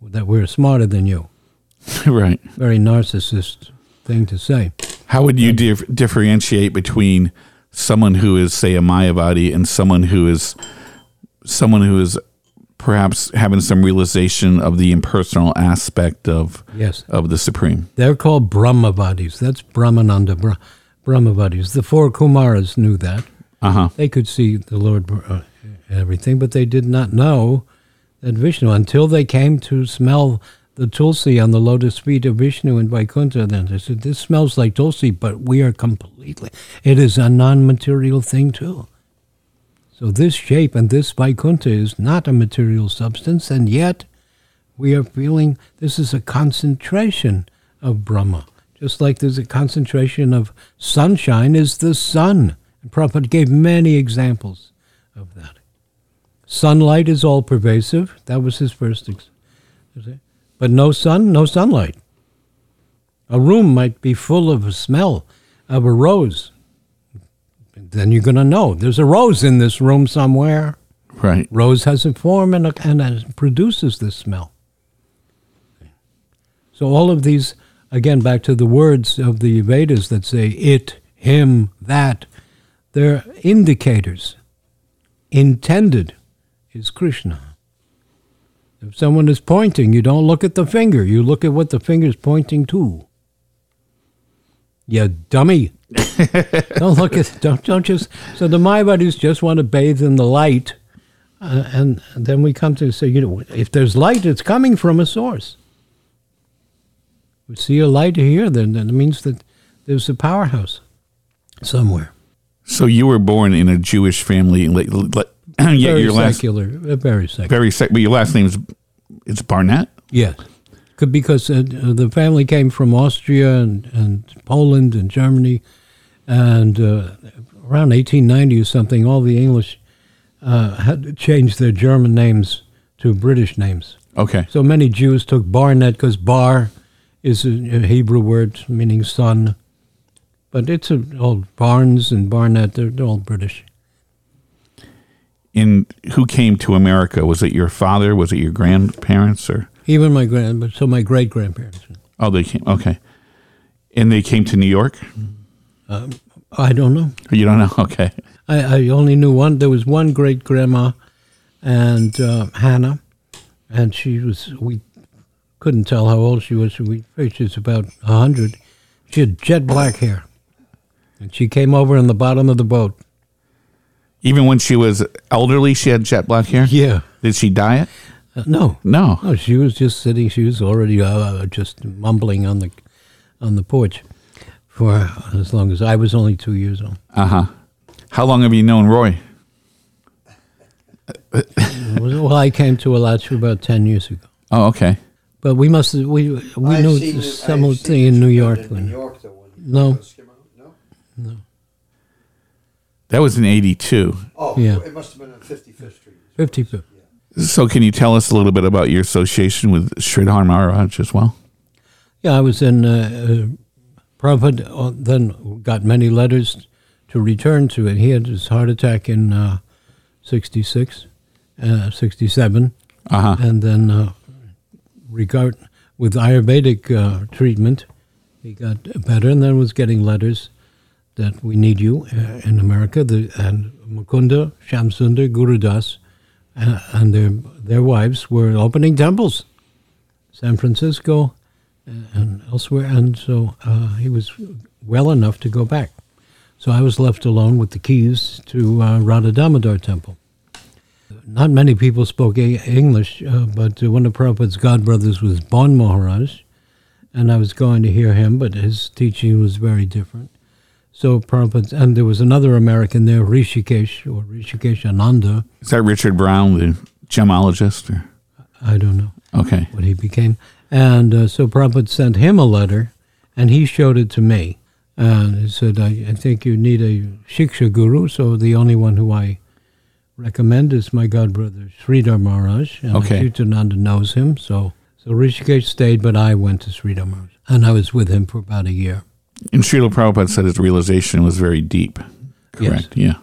that we're smarter than you. right. Very narcissist thing to say. How would you dif- differentiate between someone who is, say, a Mayavadi and someone who is someone who is perhaps having some realization of the impersonal aspect of Yes. of the supreme? They're called Brahmavadis. That's Brahmananda, Bra- Brahmavadis. The four Kumaras knew that. Uh huh. They could see the Lord uh, everything, but they did not know that Vishnu until they came to smell the tulsi on the lotus feet of Vishnu in Vaikuntha. Then they said, "This smells like tulsi, but we are completely. It is a non-material thing too." So this shape and this Vaikuntha is not a material substance, and yet we are feeling this is a concentration of Brahma. Just like there's a concentration of sunshine is the sun. And Prabhupada gave many examples of that. Sunlight is all pervasive. That was his first ex- but no sun, no sunlight. A room might be full of a smell of a rose. Then you're going to know there's a rose in this room somewhere. Right. Rose has a form and, a, and it produces this smell. So all of these, again, back to the words of the Vedas that say it, him, that, they're indicators. Intended is Krishna. If someone is pointing, you don't look at the finger. You look at what the finger is pointing to. You dummy. don't look at don't don't just so the Mayavadis just want to bathe in the light, uh, and then we come to say you know if there's light, it's coming from a source. We see a light here, then it means that there's a powerhouse somewhere. So you were born in a Jewish family, like, like yet very your last secular, uh, very secular. very sec- but your last name is it's Barnett. Yes, because uh, the family came from Austria and, and Poland and Germany, and uh, around 1890 or something, all the English uh, had changed their German names to British names. Okay. So many Jews took Barnett because Bar is a, Hebrew word meaning son, but it's a, all Barnes and Barnett. They're, they're all British. In who came to America? Was it your father? Was it your grandparents? Or Even my grand, but so my great grandparents. oh, they came. Okay, and they came to New York. I don't know. You don't know? Okay. I, I only knew one. There was one great grandma, and uh, Hannah, and she was. We couldn't tell how old she was. We figured she was about a hundred. She had jet black hair, and she came over in the bottom of the boat. Even when she was elderly, she had jet black hair. Yeah. Did she dye it? Uh, no, No. no, she was just sitting. She was already uh, just mumbling on the on the porch for as long as I was only two years old. Uh huh. How long have you known Roy? well, I came to Alachua about ten years ago. Oh, okay. But we must we we I've knew seen it- something I've in New York. in when- New York, though, when he No. first. No. That was in '82. Oh, Yeah. it must have been on 55th Street. 55th. So, can you tell us a little bit about your association with Sridhar Maharaj as well? Yeah, I was in. Uh, uh, Prabhupada uh, then got many letters to return to it. He had his heart attack in uh, 66, uh, 67, Uh huh. and then uh, regard with Ayurvedic uh, treatment, he got better, and then was getting letters that we need you uh, in America. The, and Mukunda, Shamsundar, Gurudas, uh, and their their wives were opening temples, San Francisco, and elsewhere. And so uh, he was well enough to go back. So I was left alone with the keys to uh, Radha Damodar Temple. Not many people spoke a- English, uh, but uh, one of Prabhupada's godbrothers was Bon Maharaj, and I was going to hear him, but his teaching was very different. So Prabhupada, and there was another American there, Rishikesh, or Rishikesh Ananda, Is that Richard Brown, the gemologist? Or? I don't know Okay. what he became. And uh, so Prabhupada sent him a letter, and he showed it to me. And he said, I, I think you need a Shiksha Guru, so the only one who I recommend is my godbrother Sridhar Maharaj. And Okay. Achyutananda knows him, so, so Rishikesh stayed, but I went to Sridhar Maharaj. And I was with him for about a year. And Srila Prabhupada said his realization was very deep. Correct. Yeah.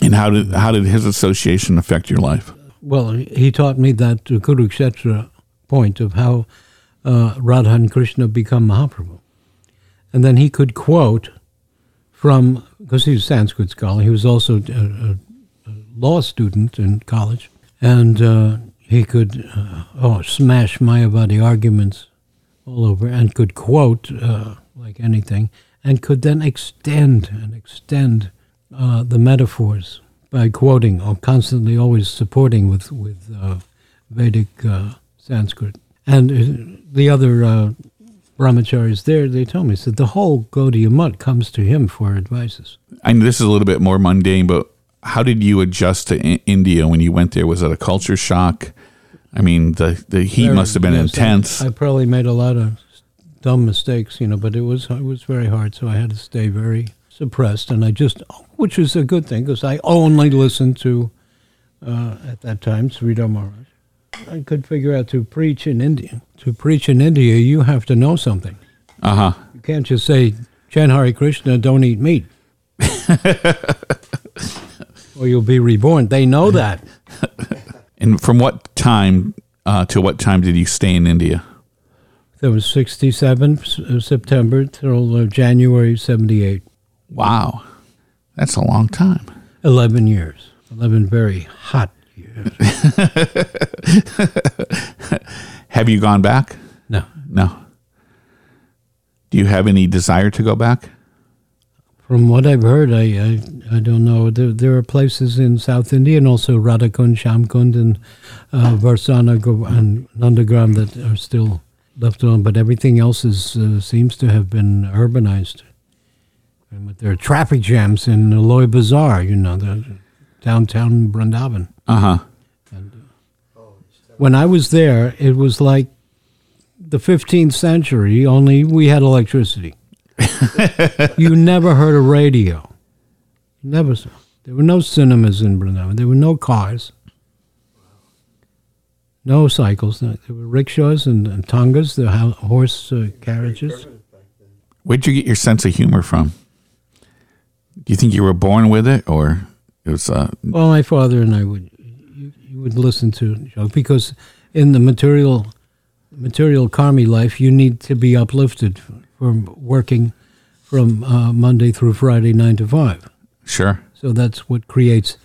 And how did how did his association affect your life? Well, he taught me that Kurukshetra point of how uh, Radha and Krishna become Mahaprabhu. And then he could quote from, because he was a Sanskrit scholar, he was also a, a, a law student in college, and uh, he could, uh, oh, smash Mayavadi arguments all over and could quote uh, like anything and could then extend and extend uh, the metaphors by quoting or constantly always supporting with, with uh, Vedic Sanskrit. And uh, the other uh, brahmacharis there, they told me, said the whole Gaudiya Mutt comes to him for advices. I know this is a little bit more mundane, but how did you adjust to I- India when you went there? Was it a culture shock? I mean, the the heat Very- must have been yes, I- intense. I, probably made a lot of dumb mistakes, you know, but it was it was very hard, so I had to stay very suppressed, and I just, which was a good thing because I only listened to uh, at that time Sridhar Maharaj. I could figure out to preach in India. To preach in India, you have to know something. Uh huh. You can't just say Chan Hare Krishna, don't eat meat. or you'll be reborn. They know that. And from what time uh, to what time did you stay in India? That was 67 s- uh, September till uh, January 78. Wow, that's a long time. 11 years. 11 very hot. Have you gone back? No. No. Do you have any desire to go back? From what I've heard, I, I, I don't know. There, there are places in South India and also Radhakund, Shamkund, and uh, Varsana and Nandagram that are still left alone, but everything else is, uh, seems to have been urbanized. And with there are traffic jams in Aloy Bazaar, you know, the downtown Vrindavan. Uh huh. When I was there, it was like the 15th century, only we had electricity. you never heard a radio. Never saw. There were no cinemas in Vrindavan. There were no cars. No cycles. There were rickshaws and, and tongas, the ho- horse uh, carriages. Where'd you get your sense of humor from? Do you think you were born with it, or it was? Uh, Well, my father and I would would listen to because in the material material karmi life, you need to be uplifted from working from uh, Monday through Friday, nine to five. sure. So that's what creates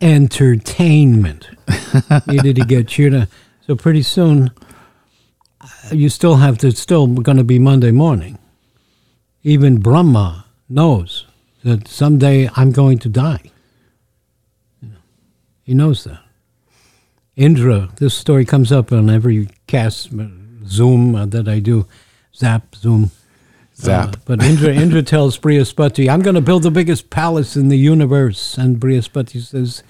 entertainment. Needed to get cheered up. So pretty soon, uh, you still have to, it's still going to be Monday morning. Even Brahma knows that someday I'm going to die. You know, He knows that. Indra, this story comes up on every cast, uh, Zoom uh, that I do, Zap, Zoom. Zap. Uh, but Indra, Indra tells Brihaspati, I'm going to build the biggest palace in the universe. And Brihaspati says,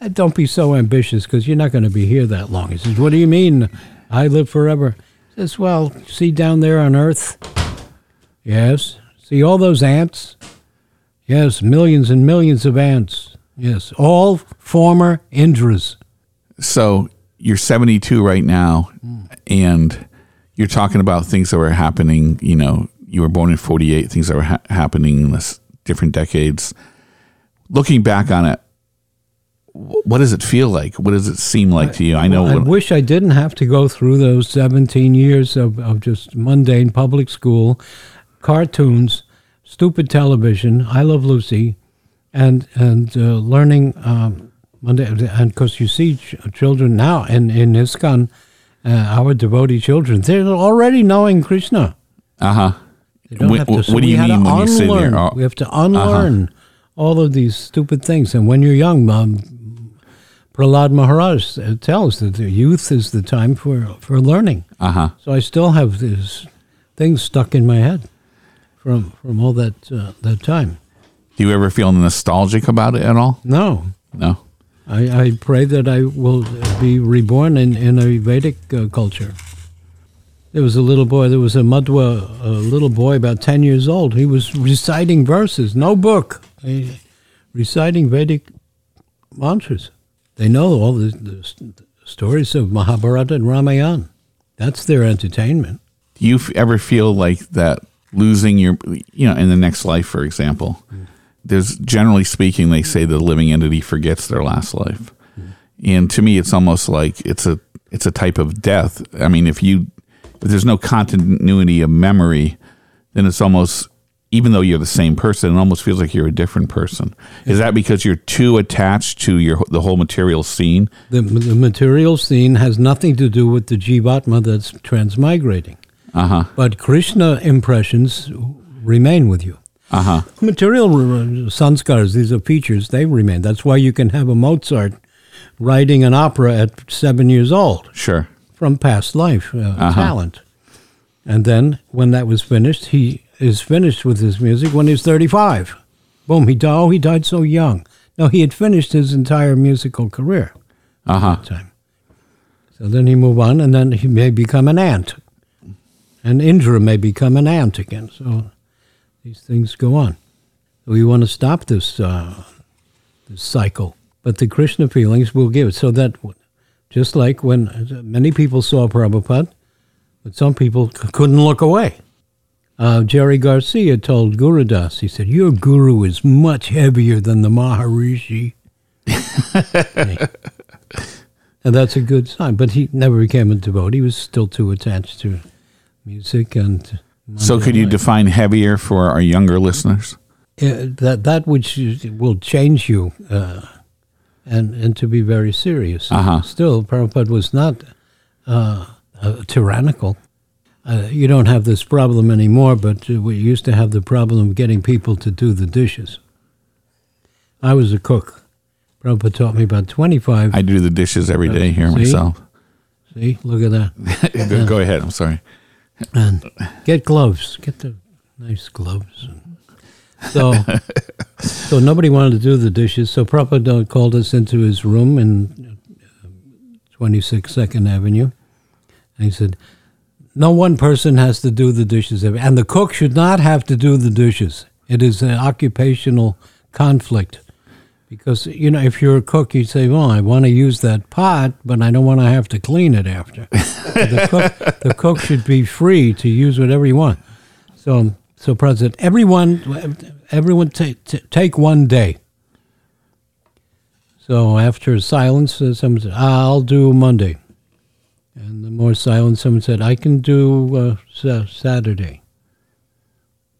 "Eh, Don't be so ambitious because you're not going to be here that long. He says, What do you mean? I live forever. He says, Well, see down there on Earth? Yes. See all those ants? Yes, millions and millions of ants. Yes, all former Indras. So you're 72 right now, and you're talking about things that were happening. You know, you were born in 48. Things that were ha- happening in this different decades. Looking back on it, what does it feel like? What does it seem like to you? I know. I when- wish I didn't have to go through those 17 years of, of just mundane public school, cartoons, stupid television, I Love Lucy, and and uh, learning. Um, Monday, and because you see ch- children now in, in ISKCON, uh, our devotee children, they're already knowing Krishna. uh huh. They don't Wh- have to, so what do you mean when you say unlearn. there? Oh, We have to unlearn all of these stupid things. And when you're young, um, Prahlad Maharaj uh, tells that the youth is the time for, for learning. Uh huh. So I still have these things stuck in my head from from all that uh, that time. Do you ever feel nostalgic about it at all? No, No. I, I pray that I will be reborn in, in a Vedic uh, culture. There was a little boy, there was a Madhwa, a little boy about 10 years old. He was reciting verses, no book, eh, reciting Vedic mantras. They know all the, the stories of Mahabharata and Ramayana. That's their entertainment. Do you f- ever feel like that losing your, you know, in the next life, for example, there's generally speaking, they say the living entity forgets their last life. And to me, it's almost like it's a, it's a type of death. I mean, if you, if there's no continuity of memory, then it's almost, even though you're the same person, it almost feels like you're a different person. Is that because you're too attached to your, the whole material scene? The, the material scene has nothing to do with the Jivatma that's transmigrating. Uh huh. But Krishna impressions remain with you. Uh huh. Material sanskars, these are features, they remain. That's why you can have a Mozart writing an opera at seven years old Sure. from past life uh, talent. And then when that was finished, he is finished with his music when he's 35. Boom, he died. Oh, he died so young. No, he had finished his entire musical career Uh huh. that time. So then he move on, and then he may become an ant. And Indra may become an ant again. So these things go on. We want to stop this, uh, this cycle. But the Krishna feelings will give it. So that, just like when many people saw Prabhupada, but some people c- couldn't look away. Uh, Jerry Garcia told Guru Das, he said, Your guru is much heavier than the Maharishi. And that's a good sign. But he never became a devotee. He was still too attached to music and. So could you define heavier for our younger listeners? Uh, that that which will change you, uh, and and to be very serious. Uh-huh. Still, Prabhupada was not uh, uh, tyrannical. Uh, you don't have this problem anymore, but uh, we used to have the problem of getting people to do the dishes. I was a cook. Prabhupada taught me about twenty-five. I do the dishes every day here See? myself. See, look at that. go ahead. I'm sorry. And get gloves. Get the nice gloves. So, so nobody wanted to do the dishes. So Prabhupada called us into his room in uh, Twenty Six Second Avenue, and he said, "No one person has to do the dishes, and the cook should not have to do the dishes. It is an occupational conflict Because you know, if you're a cook, you say, "Well, I want to use that pot, but I don't want to have to clean it after." the, cook, the cook should be free to use whatever you want. So, so President, everyone, everyone, ta ta- take one day. So after silence, uh, someone said, "I'll do Monday," and the more silence, someone said, "I can do uh, sa- Saturday."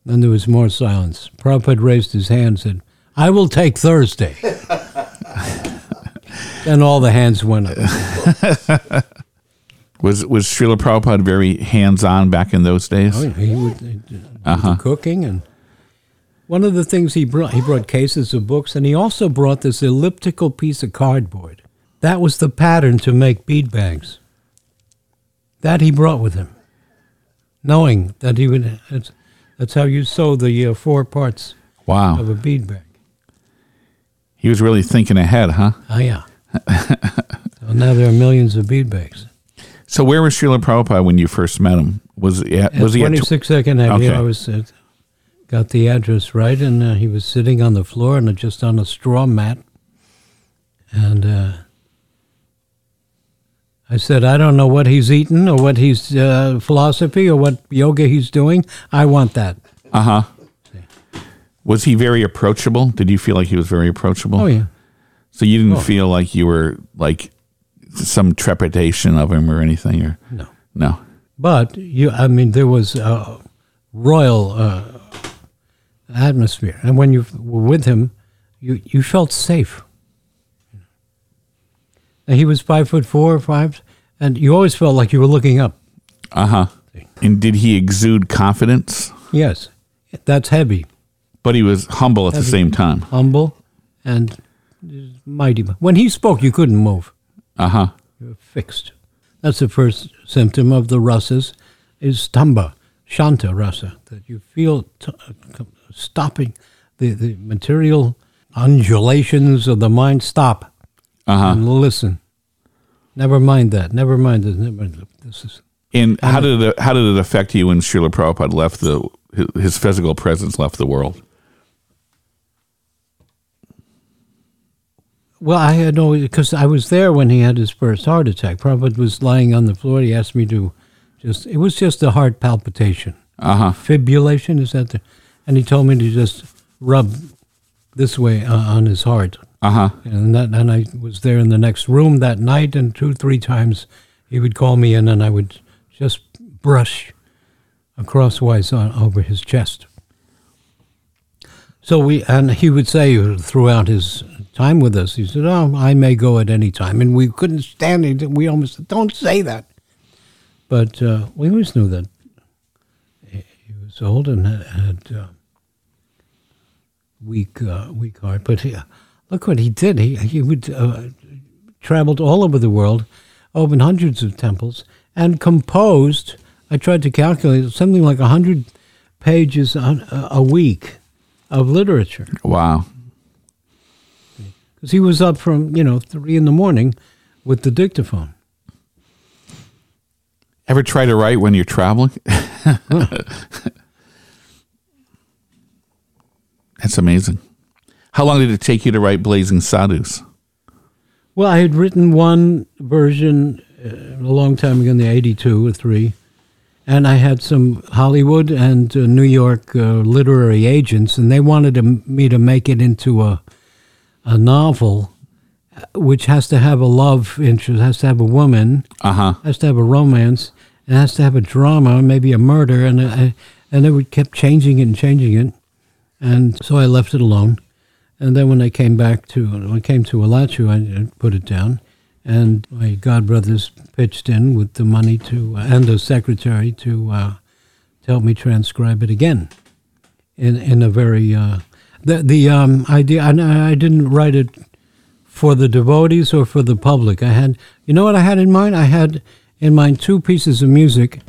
Then there was more silence. Prabhupada raised his hand and said, I will take Thursday. and all the hands went up. Was was Srila Prabhupada very hands on back in those days? Oh, yeah, he would uh, the cooking and one of the things he brought he brought cases of books and he also brought this elliptical piece of cardboard. That was the pattern to make bead bags. That he brought with him, knowing that he would. That's, that's how you sew the uh, four parts Wow. of a bead bag. He was really thinking ahead, huh? Oh yeah. so now there are millions of bead bags. So where was Srila Prabhupada when you first met him? Was he at, was he at Twenty six second Avenue? Okay. I was uh, got the address right, and uh, he was sitting on the floor and just on a straw mat. And uh, I said, I don't know what he's eating or what he's uh, philosophy or what yoga he's doing. I want that. uh huh? Was he very approachable? Did you feel like he was very approachable? Oh yeah. So you didn't Oh. feel like you were like some trepidation of him or anything, or No. no? But you, I mean, there was a royal uh, atmosphere, and when you were with him, you you felt safe. And he was five foot four or five, and you always felt like you were looking up. Uh huh. And did he exude confidence? Yes, that's heavy, But he was humble at the same time. humble, and mighty. When he spoke, you couldn't move. Uh huh. You were fixed. That's the first symptom of the rasas, is stambha, shanta rasa, that you feel t- uh, stopping the, the material undulations of the mind. Stop Uh huh. and listen. Never mind that. Never mind this. Never, this is And how did it how did it affect you when Srila Prabhupada left the his physical presence left the world? Well. I had no because I was there when he had his first heart attack. Prabhupada was lying on the floor. He asked me to just. It was just a heart palpitation. Uh huh. fibrillation is that the, and he told me to just rub this way uh, on his heart Uh huh. and that and I was there in the next room that night and two three times he would call me in and I would just brush crosswise on over his chest so we and he would say throughout his time with us he said oh I may go at any time and we couldn't stand it we almost said, don't say that but uh, we always knew that he was old and had, uh, weak uh, weak heart. But he, look what he did. He he would uh, traveled all over the world, opened hundreds of temples, and composed. I tried to calculate something like hundred pages on, a week of literature Wow. Because he was up from you know three in the morning with the dictaphone. Ever try to write when you're traveling? That's amazing. How long did it take you to write Blazing Sadhus? Well, I had written one version uh, a long time ago in the 82 or 3. And I had some Hollywood and uh, New York uh, literary agents, and they wanted to, me to make it into a, a novel, uh, which has to have a love interest, has to have a woman, Uh huh. has to have a romance, and has to have a drama, maybe a murder, and I, and they would kept changing it and changing it, and so I left it alone. And then when I came back to when I came to Alachua, I, I put it down, and my godbrothers pitched in with the money to and a secretary to uh, to help me transcribe it again, in in a very uh, the the um, idea. And I, didn't write it for the devotees or for the public. I had, you know what I had in mind? I had in mind two pieces of music.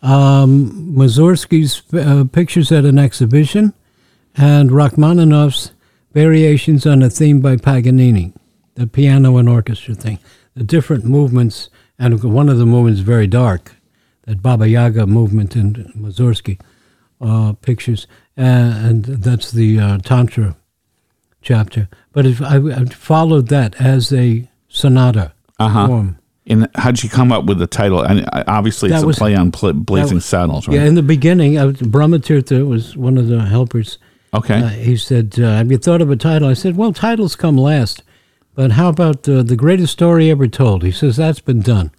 Um, Mussorgsky's uh, pictures at an exhibition and Rachmaninoff's variations on a theme by Paganini, the piano and orchestra thing. The different movements, and one of the movements very dark, that Baba Yaga movement in Mussorgsky uh, pictures, and that's the uh, Tantra chapter. But if I, I followed that as a sonata Uh-huh. form. And how'd you come up with the title? And uh, obviously, it's That a play on pl- Blazing was- Saddles, right? Yeah, in the beginning, I was, Brahmatirtha was one of the helpers. okay. Uh, he said, uh, "Have you thought of a title?" I said, "Well, titles come last, but how about uh, the greatest story ever told?" He says, "That's been done."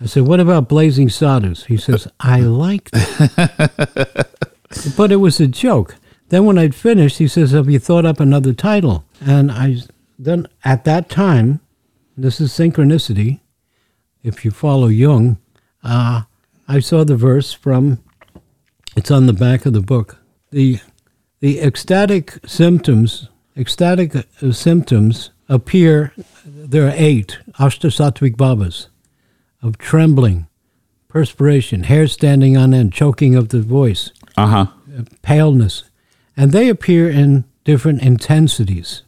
I said, "What about Blazing Saddles?" He says, "I like that," but it was a joke. Then when I'd finished, he says, "Have you thought up another title?" And I then at that time, this is synchronicity. If you follow Jung, uh, I saw the verse from. It's on the back of the book. The the ecstatic symptoms, ecstatic uh, symptoms appear. There are eight ashtasattvic bhavas of trembling, perspiration, hair standing on end, choking of the voice, Uh huh. paleness, and they appear in different intensities,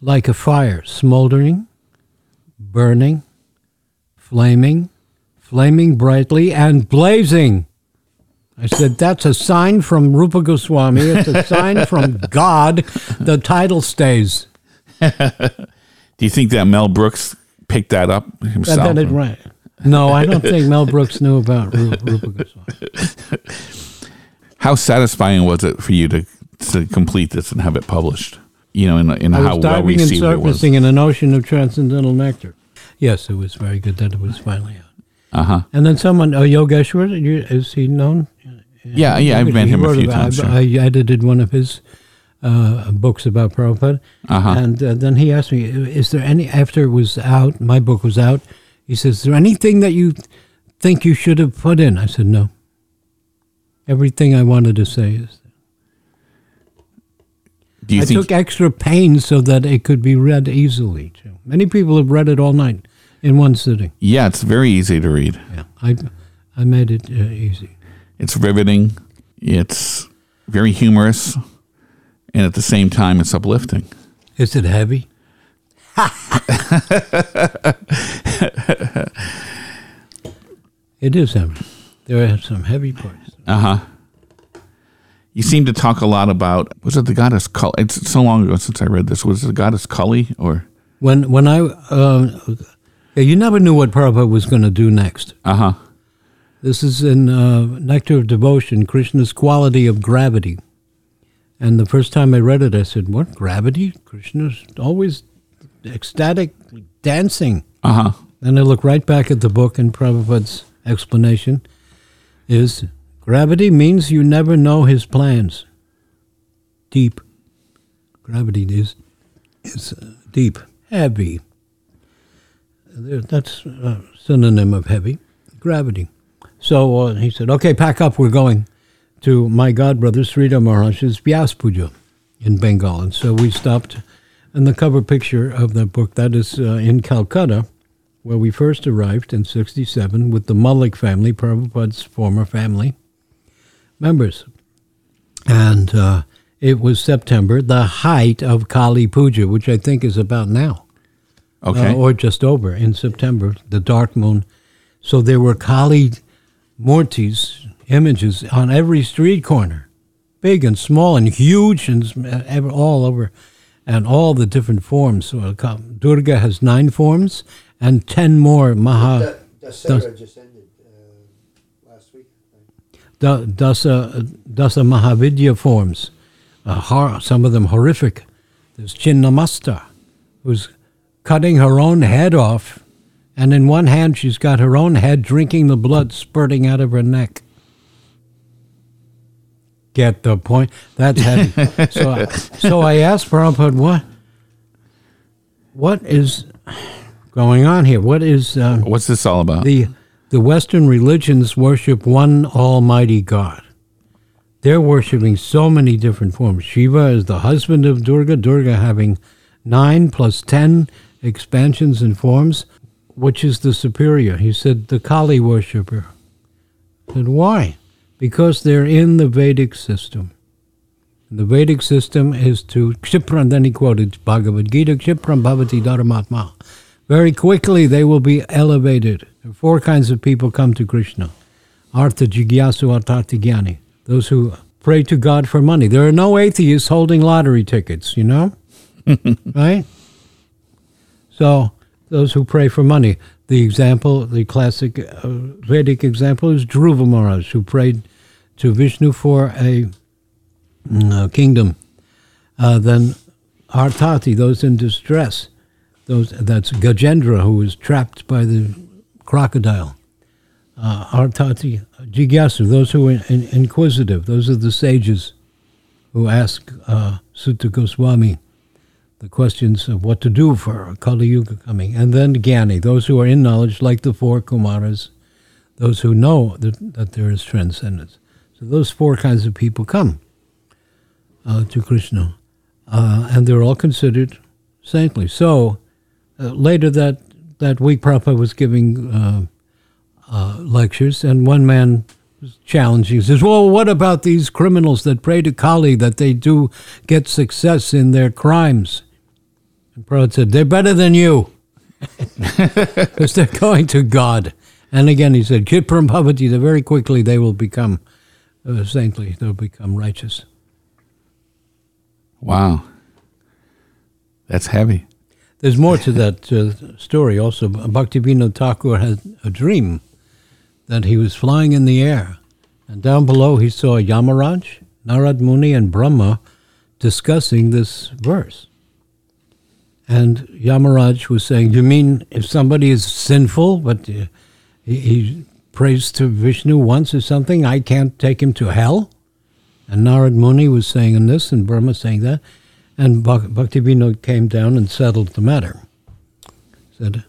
like a fire, smoldering, burning, flaming, flaming brightly, and blazing. I said, that's a sign from Rupa Goswami. It's a sign from God. The title stays. Do you think that Mel Brooks picked that up himself? got it right. No, I don't think Mel Brooks knew about Rupa Goswami. How satisfying was it for you to to complete this and have it published? You know, in, in how well diving and received it was. surfacing in an ocean of transcendental nectar. Yes, it was very good that it was finally out. Uh huh. And then someone, oh, Yogeshwar, you- is he known? Yeah, yeah, I've met him a few about- times. I, I edited one of his uh, books about Prabhupada. Uh-huh. And uh, then he asked me, is there any, after it was out, my book was out, he says, is there anything that you think you should have put in? I said, no. Everything I wanted to say is. Do you I took extra pains so that it could be read easily. Too. Many people have read it all night in one sitting. yeah, it's very easy to read. Yeah, I, I made it uh, easy. It's riveting. It's very humorous, and at the same time, it's uplifting. Is it heavy? it is heavy. There are some heavy parts. Uh huh. You seem to talk a lot about was it the goddess Kali? It's so long ago since I read this. Was it the goddess Kali or? When when I uh, yeah, you never knew what Prabhupada was going to do next. Uh huh. This is in uh, Nectar of Devotion, Krishna's quality of gravity. And the first time I read it, I said, "What gravity? Krishna's always ecstatic, dancing." Uh huh. Then I look right back at the book, and Prabhupada's explanation is gravity means you never know his plans. Deep. Gravity is, is uh, deep, heavy. That's a synonym of heavy, gravity. So uh, he said, okay, pack up, we're going to my godbrother Sridhar Maharaj's Vyas Puja in Bengal. And so we stopped, and the cover picture of the book, that is uh, in Calcutta, where we first arrived in 67 with the Mullik family, Prabhupada's former family members. And uh, it was September, the height of Kali Puja, which I think is about now Okay. uh, or just over in September, the dark moon. So there were Kali Murtis images on every street corner, big and small and huge and all over, and all the different forms. So Durga has nine forms and ten more Maha That, that Sarah just ended uh, last week. right? Da, Dasa Dasa Mahavidya forms. Uh, hor- some of them horrific. There's Chinnamasta, who's cutting her own head off, and in one hand she's got her own head drinking the blood spurting out of her neck. Get the point? That's heavy. so, I, so I asked Prabhupada, what, what is going on here? What is uh, What's this all about? the the Western religions worship one Almighty God. They're worshiping so many different forms. Shiva is the husband of Durga. Durga having nine plus ten expansions and forms. Which is the superior? He said the Kali worshiper. Said why? Because they're in the Vedic system. The Vedic system is to Kshipran, then he quoted Bhagavad Gita, Kshipram Bhavati Dharmatma. Very quickly they will be elevated. Four kinds of people come to Krishna. Artha Jigyasu Artharthi Gyani. Those who pray to God for money. There are no atheists holding lottery tickets, you know? right? So those who pray for money. The example, the classic uh, Vedic example is Dhruva Maharaj, who prayed to Vishnu for a uh, kingdom. Uh, then Artati, those in distress, those that's Gajendra, who was trapped by the crocodile. Uh, Artati, Jigyasu, those who are in, inquisitive, those are the sages who ask uh, Suta Goswami the questions of what to do for Kali Yuga coming. And then Gyani, those who are in knowledge, like the four Kumaras, those who know that, that there is transcendence. So those four kinds of people come uh, to Krishna. Uh, and they're all considered saintly. So uh, later that, that week, Prabhupada was giving uh, uh, lectures, and one man was challenging. He says, Well, what about these criminals that pray to Kali that they do get success in their crimes? And Prabhupada said, They're better than you because they're going to God. And again, he said, Bhavati, that very quickly they will become uh, saintly, they'll become righteous. Wow. That's heavy. There's more to that uh, story also. Bhaktivinoda Thakur had a dream that he was flying in the air, and down below he saw Yamaraj, Narad Muni, and Brahma discussing this verse. And Yamaraj was saying, You mean if somebody is sinful, but uh, he, he prays to Vishnu once or something, I can't take him to hell? And Narad Muni was saying this, and Brahma saying that. And Bhak- Bhaktivinoda came down and settled the matter. Said,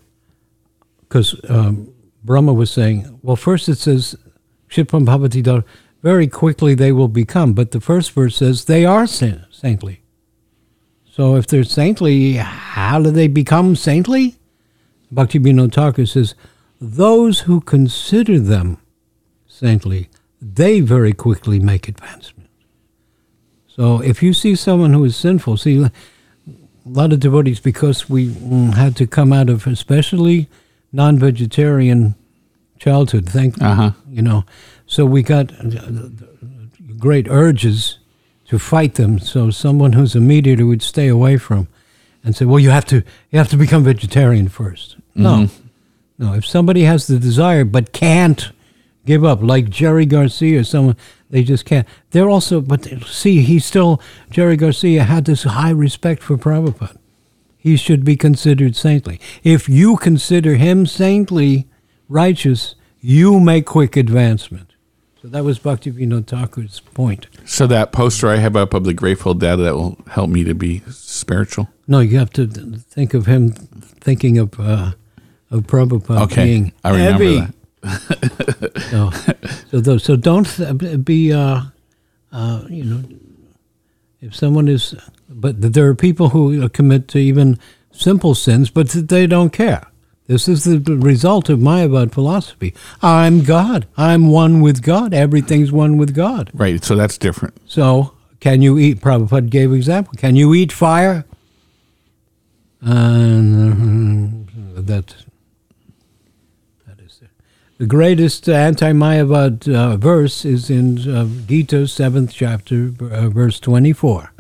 because um, Brahma was saying, well, first it says, Bhavati Dar, very quickly they will become. But the first verse says they are sa- saintly. So if they're saintly, how do they become saintly? Bhakti Vinod Thakur says, those who consider them saintly, they very quickly make advancement. So if you see someone who is sinful, see, a lot of devotees, because we mm, had to come out of especially non-vegetarian childhood, thank Uh-huh. you know, so we got uh, great urges to fight them. So someone who's a meat eater would stay away from, and say, "Well, you have to you have to become vegetarian 1st No, no. If somebody has the desire but can't give up, like Jerry Garcia or someone, they just can't. They're also, but see, he still Jerry Garcia had this high respect for Prabhupada. He should be considered saintly. If you consider him saintly, righteous, you make quick advancement. So that was Bhaktivinoda Thakur's point. So that poster I have up of the Grateful Dead that will help me to be spiritual. No, you have to think of him thinking of uh, of Prabhupada Okay, being I remember heavy. that. So, so, those, so don't th- be, uh, uh, you know, if someone is, but there are people who commit to even simple sins, but they don't care. This is the result of Mayavad philosophy. I'm God. I'm one with God. Everything's one with God. Right. So that's different. So, can you eat? Prabhupada gave example. Can you eat fire? And uh, that that is it. The greatest anti-Mayavad uh, verse is in uh, Gita, seventh chapter, uh, verse twenty-four.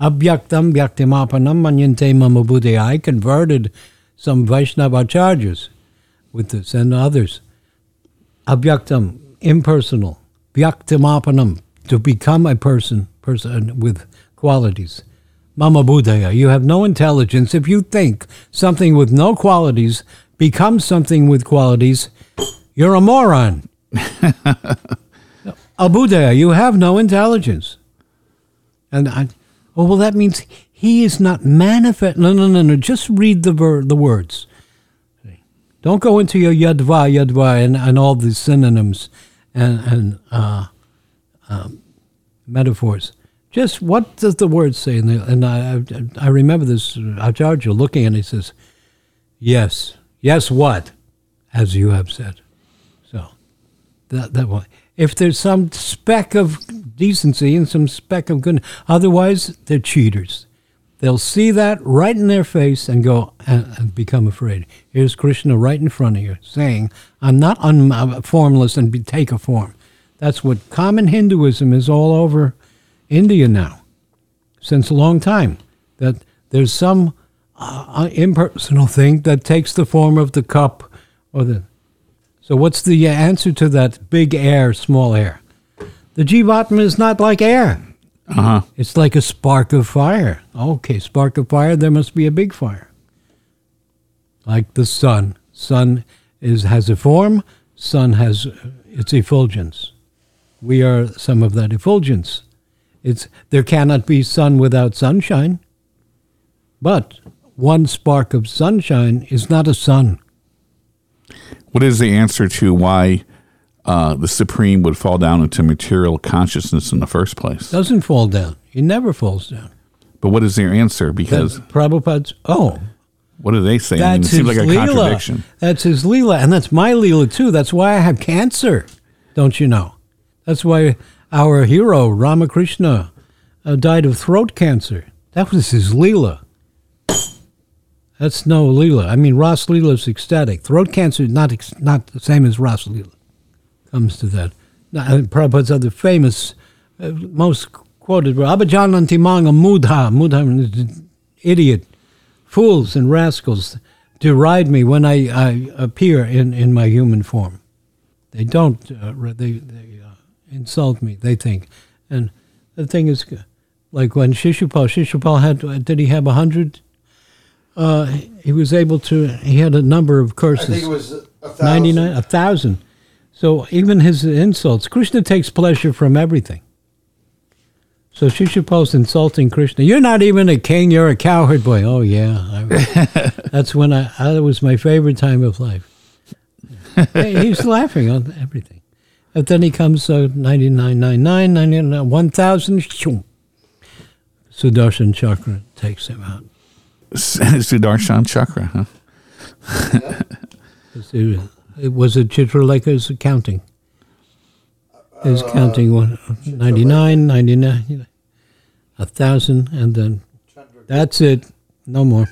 Abhyaktam vyaktimapanam manyante mama. I converted some Vaishnava acharyas with this and others. Abhyaktam, impersonal. Vyaktimapanam, to become a person, person with qualities. Mama Buddhaya, you have no intelligence. If you think something with no qualities becomes something with qualities, you're a moron. Abudaya, you have no intelligence. And I, oh, well, that means he is not manifest. No, no, no, no. Just read the ver- the words. Don't go into your yadva, yadva, and, and all the synonyms and, and uh, um, metaphors. Just what does the word say? And, the, and I, I, I remember this Acharya looking and he says, Yes, yes, what? As you have said. That that one. If there's some speck of decency and some speck of goodness, otherwise they're cheaters. They'll see that right in their face and go and, and become afraid. Here's Krishna right in front of you saying, "I'm not un- I'm formless and be, take a form." That's what common Hinduism is all over India now, since a long time. That there's some uh, impersonal thing that takes the form of the cup or the. So what's the answer to that big air, small air? The Jivatma is not like air. Uh huh. It's like a spark of fire. Okay, spark of fire, there must be a big fire. Like the sun. Sun is has a form, sun has uh, its effulgence. We are some of that effulgence. It's there cannot be sun without sunshine. But one spark of sunshine is not a sun. What is the answer to why uh, the Supreme would fall down into material consciousness in the first place? Doesn't fall down. He never falls down. But what is their answer? Because That Prabhupada's oh, what do they say? I mean, it That's seems his like a Leela. contradiction. That's his Leela, and that's my Leela too. That's why I have cancer, don't you know? That's why our hero, Ramakrishna, uh, died of throat cancer. That was his Leela. That's no Leela. I mean, Ras Leela is ecstatic. Throat cancer is not, ex- not the same as Ras Leela. Comes to that. Now, and Prabhupada's other famous, uh, most quoted were Abhajananti Manga Mudha. Mudha is idiot fools and rascals deride me when I, I appear in, in my human form. They don't, uh, they, they uh, insult me, they think. And the thing is, uh, like when Shishupal, Shishupal had, did he have a hundred? Uh, he was able to, he had a number of I curses. think it was 99, a thousand. So even his insults, Krishna takes pleasure from everything. So Shishupal's insulting Krishna. You're not even a king. You're a cowherd boy. Oh yeah, I, that's when I. That was my favorite time of life. He's laughing on everything, and then he comes uh, 9999, 99, 1000. shoom. Sudarshan Chakra takes him out. Sudarshan Chakra, huh? It, it was a Chitraleka's counting. His counting one, 99, 99, a thousand, and then that's it. No more.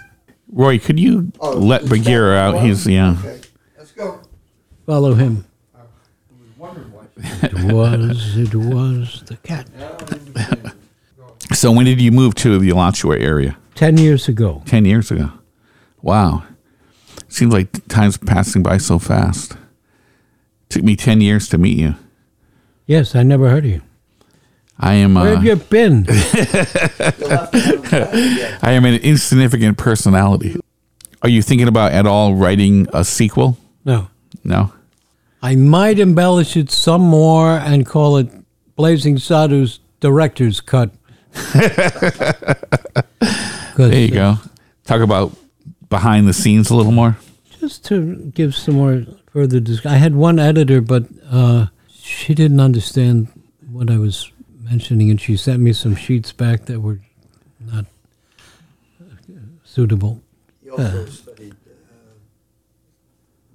Roy, could you Oh, let it's Bagheera out? He's yeah. Okay, let's go. Follow him. I was. It was, it was the cat. So when did you move to the Alachua area? Ten years ago. Ten years ago. Wow. Seems like time's passing by so fast. Took me ten years to meet you. Yes, I never heard of you. I am. Where Uh, have you been? You'll have to have him back again. I am an insignificant personality. Are you thinking about at all writing a sequel? No. No. I might embellish it some more and call it Blazing Sadhu's director's cut. 'Cause, There you uh, go. Talk about behind the scenes a little more. just to give some more further discussion. I had one editor, but uh, she didn't understand what I was mentioning, and she sent me some sheets back that were not uh, suitable. He also studied uh,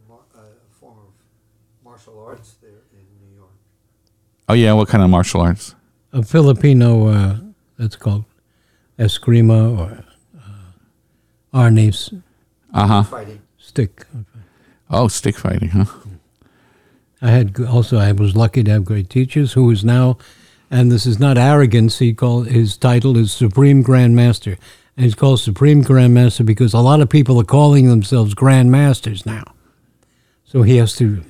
mar- uh, a form of martial arts there in New York. Oh yeah, what kind of martial arts? A Filipino, uh, that's called eskrima or uh, arnis, Uh huh. Stick. Oh, stick fighting, huh? I had also I was lucky to have great teachers who is now, and this is not arrogance. He called his title is Supreme Grand Master, and he's called Supreme Grand Master because a lot of people are calling themselves Grand Masters now. So he has to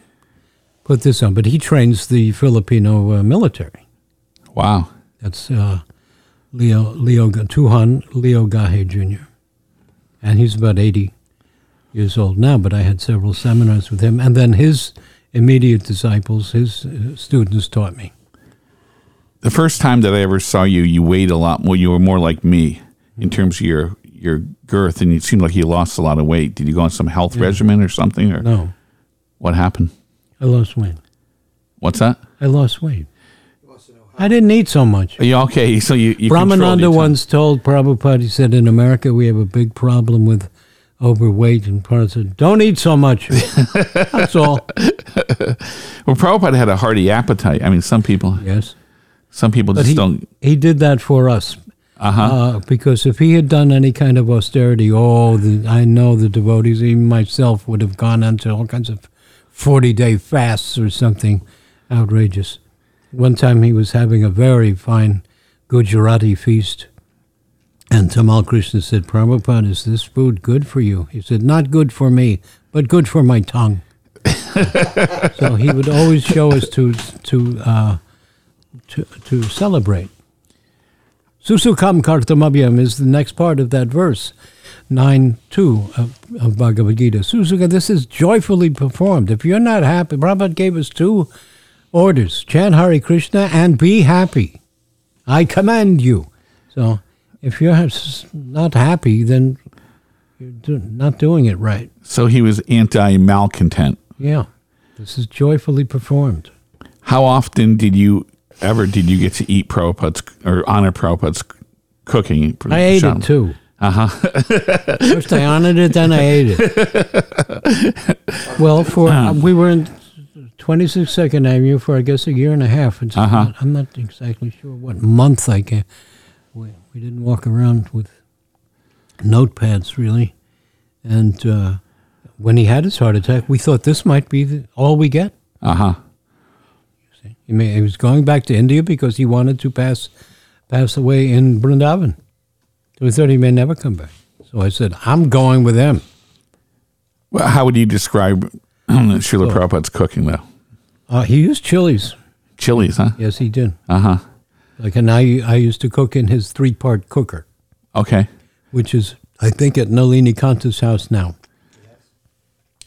put this on, but he trains the Filipino uh, military. Wow. That's uh, Leo Leo Tuhan Leo Gaje Jr. And he's about eighty years old now. But I had several seminars with him, and then his immediate disciples, his uh, students, taught me. The first time that I ever saw you, you weighed a lot more. You were more like me in terms of your your girth, and it seemed like you lost a lot of weight. Did you go on some health regimen or something, or No, what happened? I lost weight. What's that? I lost weight. He wants to know how. I didn't eat so much. You okay? So you, you Brahmananda once told Prabhupada, he said, in America we have a big problem with overweight and parts of don't eat so much. That's all. Well, Prabhupada had a hearty appetite. I mean, some people, Yes. some people But just he, don't. he did that for us. Uh-huh. Uh, because if he had done any kind of austerity, oh, the, I know the devotees, even myself, would have gone into all kinds of 40 day fasts or something outrageous. One time he was having a very fine Gujarati feast, And Tamal Krishna said, Prabhupada, is this food good for you? He said, Not good for me, but good for my tongue. so he would always show us to to uh, to, to celebrate. Susukam kartamabhyam is the next part of that verse, 9 2 of, of Bhagavad Gita. Susuka, this is joyfully performed. If you're not happy, Prabhupada gave us two orders chant Hare Krishna and be happy. I command you. So if you're not happy, then you're do, not doing it right. So he was anti malcontent. Yeah. This is joyfully performed. How often did you ever did you get to eat Prabhupada's or honor Prabhupada's cooking? I ate it too. Uh huh. First I honored it, then I ate it. well, for uh, we were in 26 Second Avenue for I guess a year and a half. It's Uh-huh. not, I'm not exactly sure what month I came. We, we didn't walk around with notepads really, and uh, when he had his heart attack, we thought this might be the, all we get. Uh huh. He, may, he was going back to India because he wanted to pass pass away in Vrindavan. So we thought he may never come back. So I said, I'm going with him. Well, how would you describe Srila Prabhupada's cooking though? Uh, he used chilies. Chilies, huh? Yes, he did. Uh huh. Like, and I, I used to cook in his three part cooker, Okay. which is, I think, at Nalini Kanta's house now.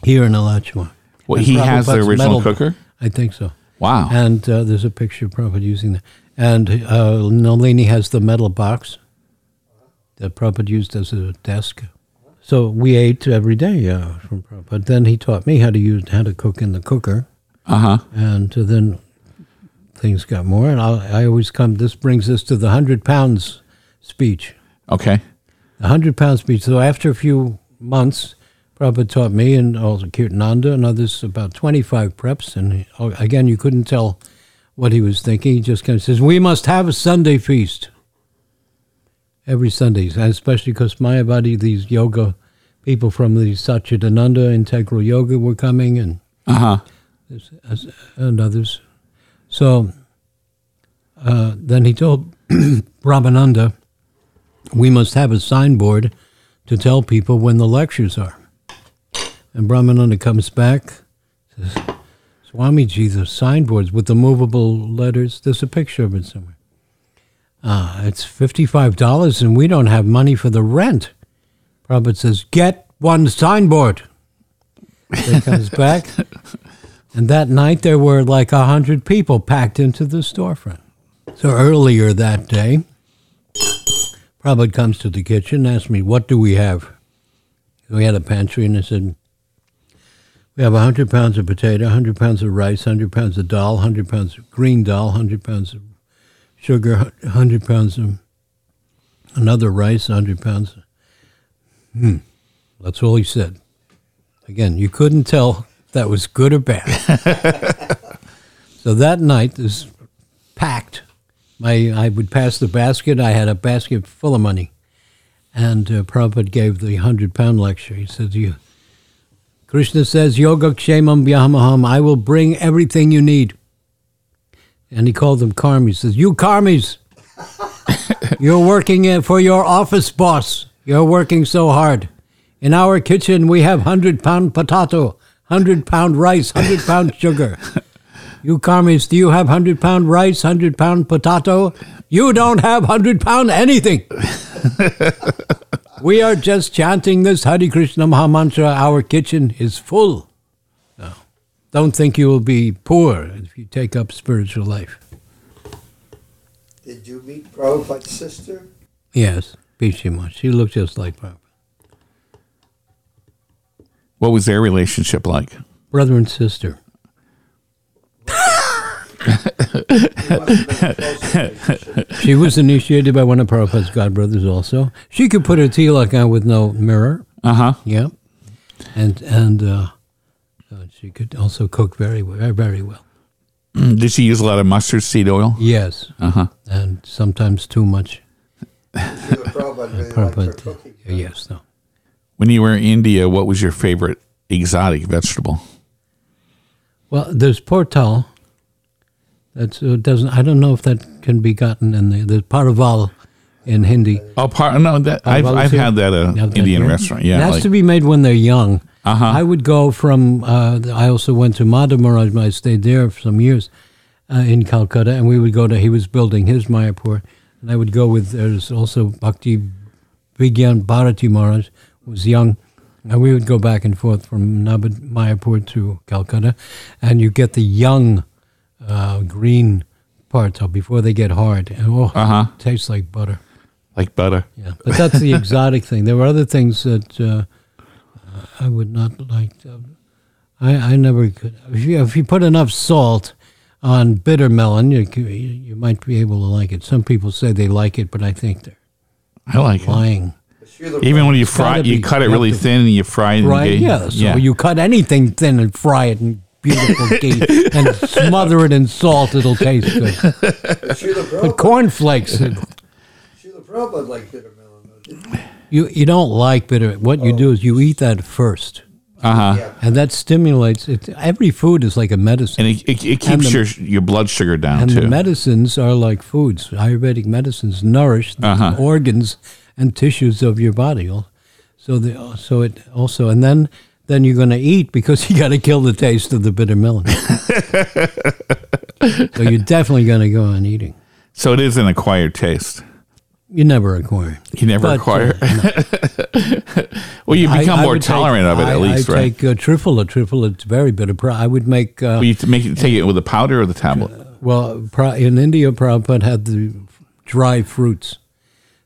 Here in Alachua. Well, And he has the Prabhupada's original metal- cooker. I think so. Wow. And uh, there's a picture of Prabhupada using that. And uh, Nalini has the metal box that Prabhupada used as a desk. So we ate every day uh, from Prabhupada. Then he taught me how to use how to cook in the cooker, Uh huh. and then things got more. And I, I always come. This brings us to the hundred pounds speech. Okay. The hundred pound speech. So after a few months, Prabhupada taught me and also Kirtananda and others about 25 preps. And oh, again, you couldn't tell what he was thinking. He just kind of says, We must have a Sunday feast every Sunday, and especially because Mayavadi, these yoga people from the Satchidananda Integral Yoga were coming and, Uh huh. as- and others. So uh, then he told Brahmananda, we must have a signboard to tell people when the lectures are. And Brahmananda comes back, says, Swamiji, the signboards with the movable letters, there's a picture of it somewhere. Ah, it's $55 and we don't have money for the rent. Prabhupada says, get one signboard. He comes back. And that night there were like a hundred people packed into the storefront. So earlier that day, Prabhupada comes to the kitchen and asks me, What do we have? We had a pantry and I said, We have 100 pounds of potato, 100 pounds of rice, 100 pounds of dal, 100 pounds of green dal, 100 pounds of sugar, 100 pounds of another rice, 100 pounds. Hmm. That's all he said. Again, you couldn't tell that was good or bad. so that night is packed. My I would pass the basket. I had a basket full of money, and uh, Prabhupada gave the hundred pound lecture. He said, "You." Krishna says, "Yoga kshemam vyahamaham." I will bring everything you need. And he called them karmis. He says, "You karmis, you're working for your office boss. You're working so hard. In our kitchen, we have hundred pound potato, hundred pound rice, hundred pound sugar. You karmis, do you have hundred pound rice, hundred pound potato? You don't have hundred pound anything. we are just chanting this Hare Krishna Mahamantra. Our kitchen is full. So, don't think you will be poor if you take up spiritual life. Did you meet Prabhupada's sister? Yes, Pishima. She looked just like Prabhupada. What was their relationship like? Brother and sister. You must have been a close relationship. She was initiated by one of Prabhupada's godbrothers also. She could put her tilak on with no mirror. Uh huh. Yeah. And and uh, uh, she could also cook very well, very well. Did she use a lot of mustard seed oil? Yes. Uh huh. And sometimes too much. Srila Prabhupada really liked Prabhupada. Yes, no. When you were in India, what was your favorite exotic vegetable? Well, there's portal. That's uh, doesn't. I don't know if that can be gotten in the the paraval. in Hindi. Oh, part no. That I've I've had that uh, Now that Indian restaurant. It has like- to be made when they're young. Uh-huh. I would go from. Uh, I also went to Madhu Maharaj. I stayed there for some years uh, in Calcutta, and we would go to. He was building his Mayapur, and I would go with. There's also Bhakti Vigyan Bharati Maharaj was young, and we would go back and forth from Nabad Mayapur to Calcutta, and you get the young uh, green parts of before they get hard, and oh, Uh-huh. tastes like butter. like butter. Yeah, but that's the exotic thing. There were other things that uh, I would not like. To, I I never could. If you, if you put enough salt on bitter melon, you you might be able to like it. Some people say they like it, but I think they're I like it. Lying. Even when you fry, gotta you cut it really thin and you fry it. in Right? ghee. Yeah. So you cut anything thin and fry it in beautiful ghee and smother it in salt. It'll taste good. Srila But Prabhupada, cornflakes, Srila Prabhupada liked bitter melon, didn't you you don't like bitter. What you do is you eat that first. Uh huh. And that stimulates it. Every food is like a medicine. And it, it, it keeps the- your your blood sugar down And too. the medicines are like foods. Ayurvedic medicines nourish the Uh-huh. organs and tissues of your body. So the so it also and then then you're going to eat because you got to kill the taste of the bitter melon. so you're definitely going to go on eating. so it is an acquired taste. You never acquire. You never But, acquire. uh, well, you become I more would take- tolerant of it I- at least, I right? take uh, trifle. Trifle, it's very bitter. I would make. Uh, Well, you make it, take it with the powder or the tablet. Well, in India, Prabhupada had the dry fruits.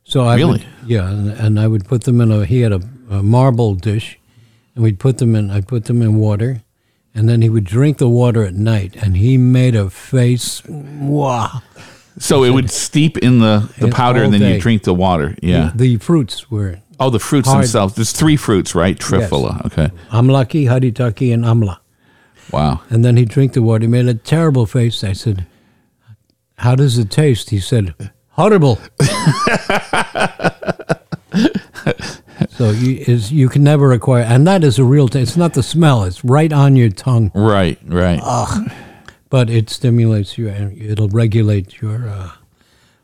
So I Really? would, yeah, and, and I would put them in a. He had a, a marble dish, and we'd put them in. I put them in water, and then he would drink the water at night, and he made a face. Wow! So it would steep in the, the powder, and then day. you drink the water. Yeah. The, the fruits were oh, the fruits hard. themselves. There's three fruits, right? Trifala. Okay. amlaki, haritaki, and amla. Wow. And then he drank the water. He made a terrible face. I said, "How does it taste?" He said, "Horrible." so you is you can never acquire, and that is a real taste. It's not the smell; it's right on your tongue. Right. Right. Ugh. But it stimulates you, and it'll regulate your uh,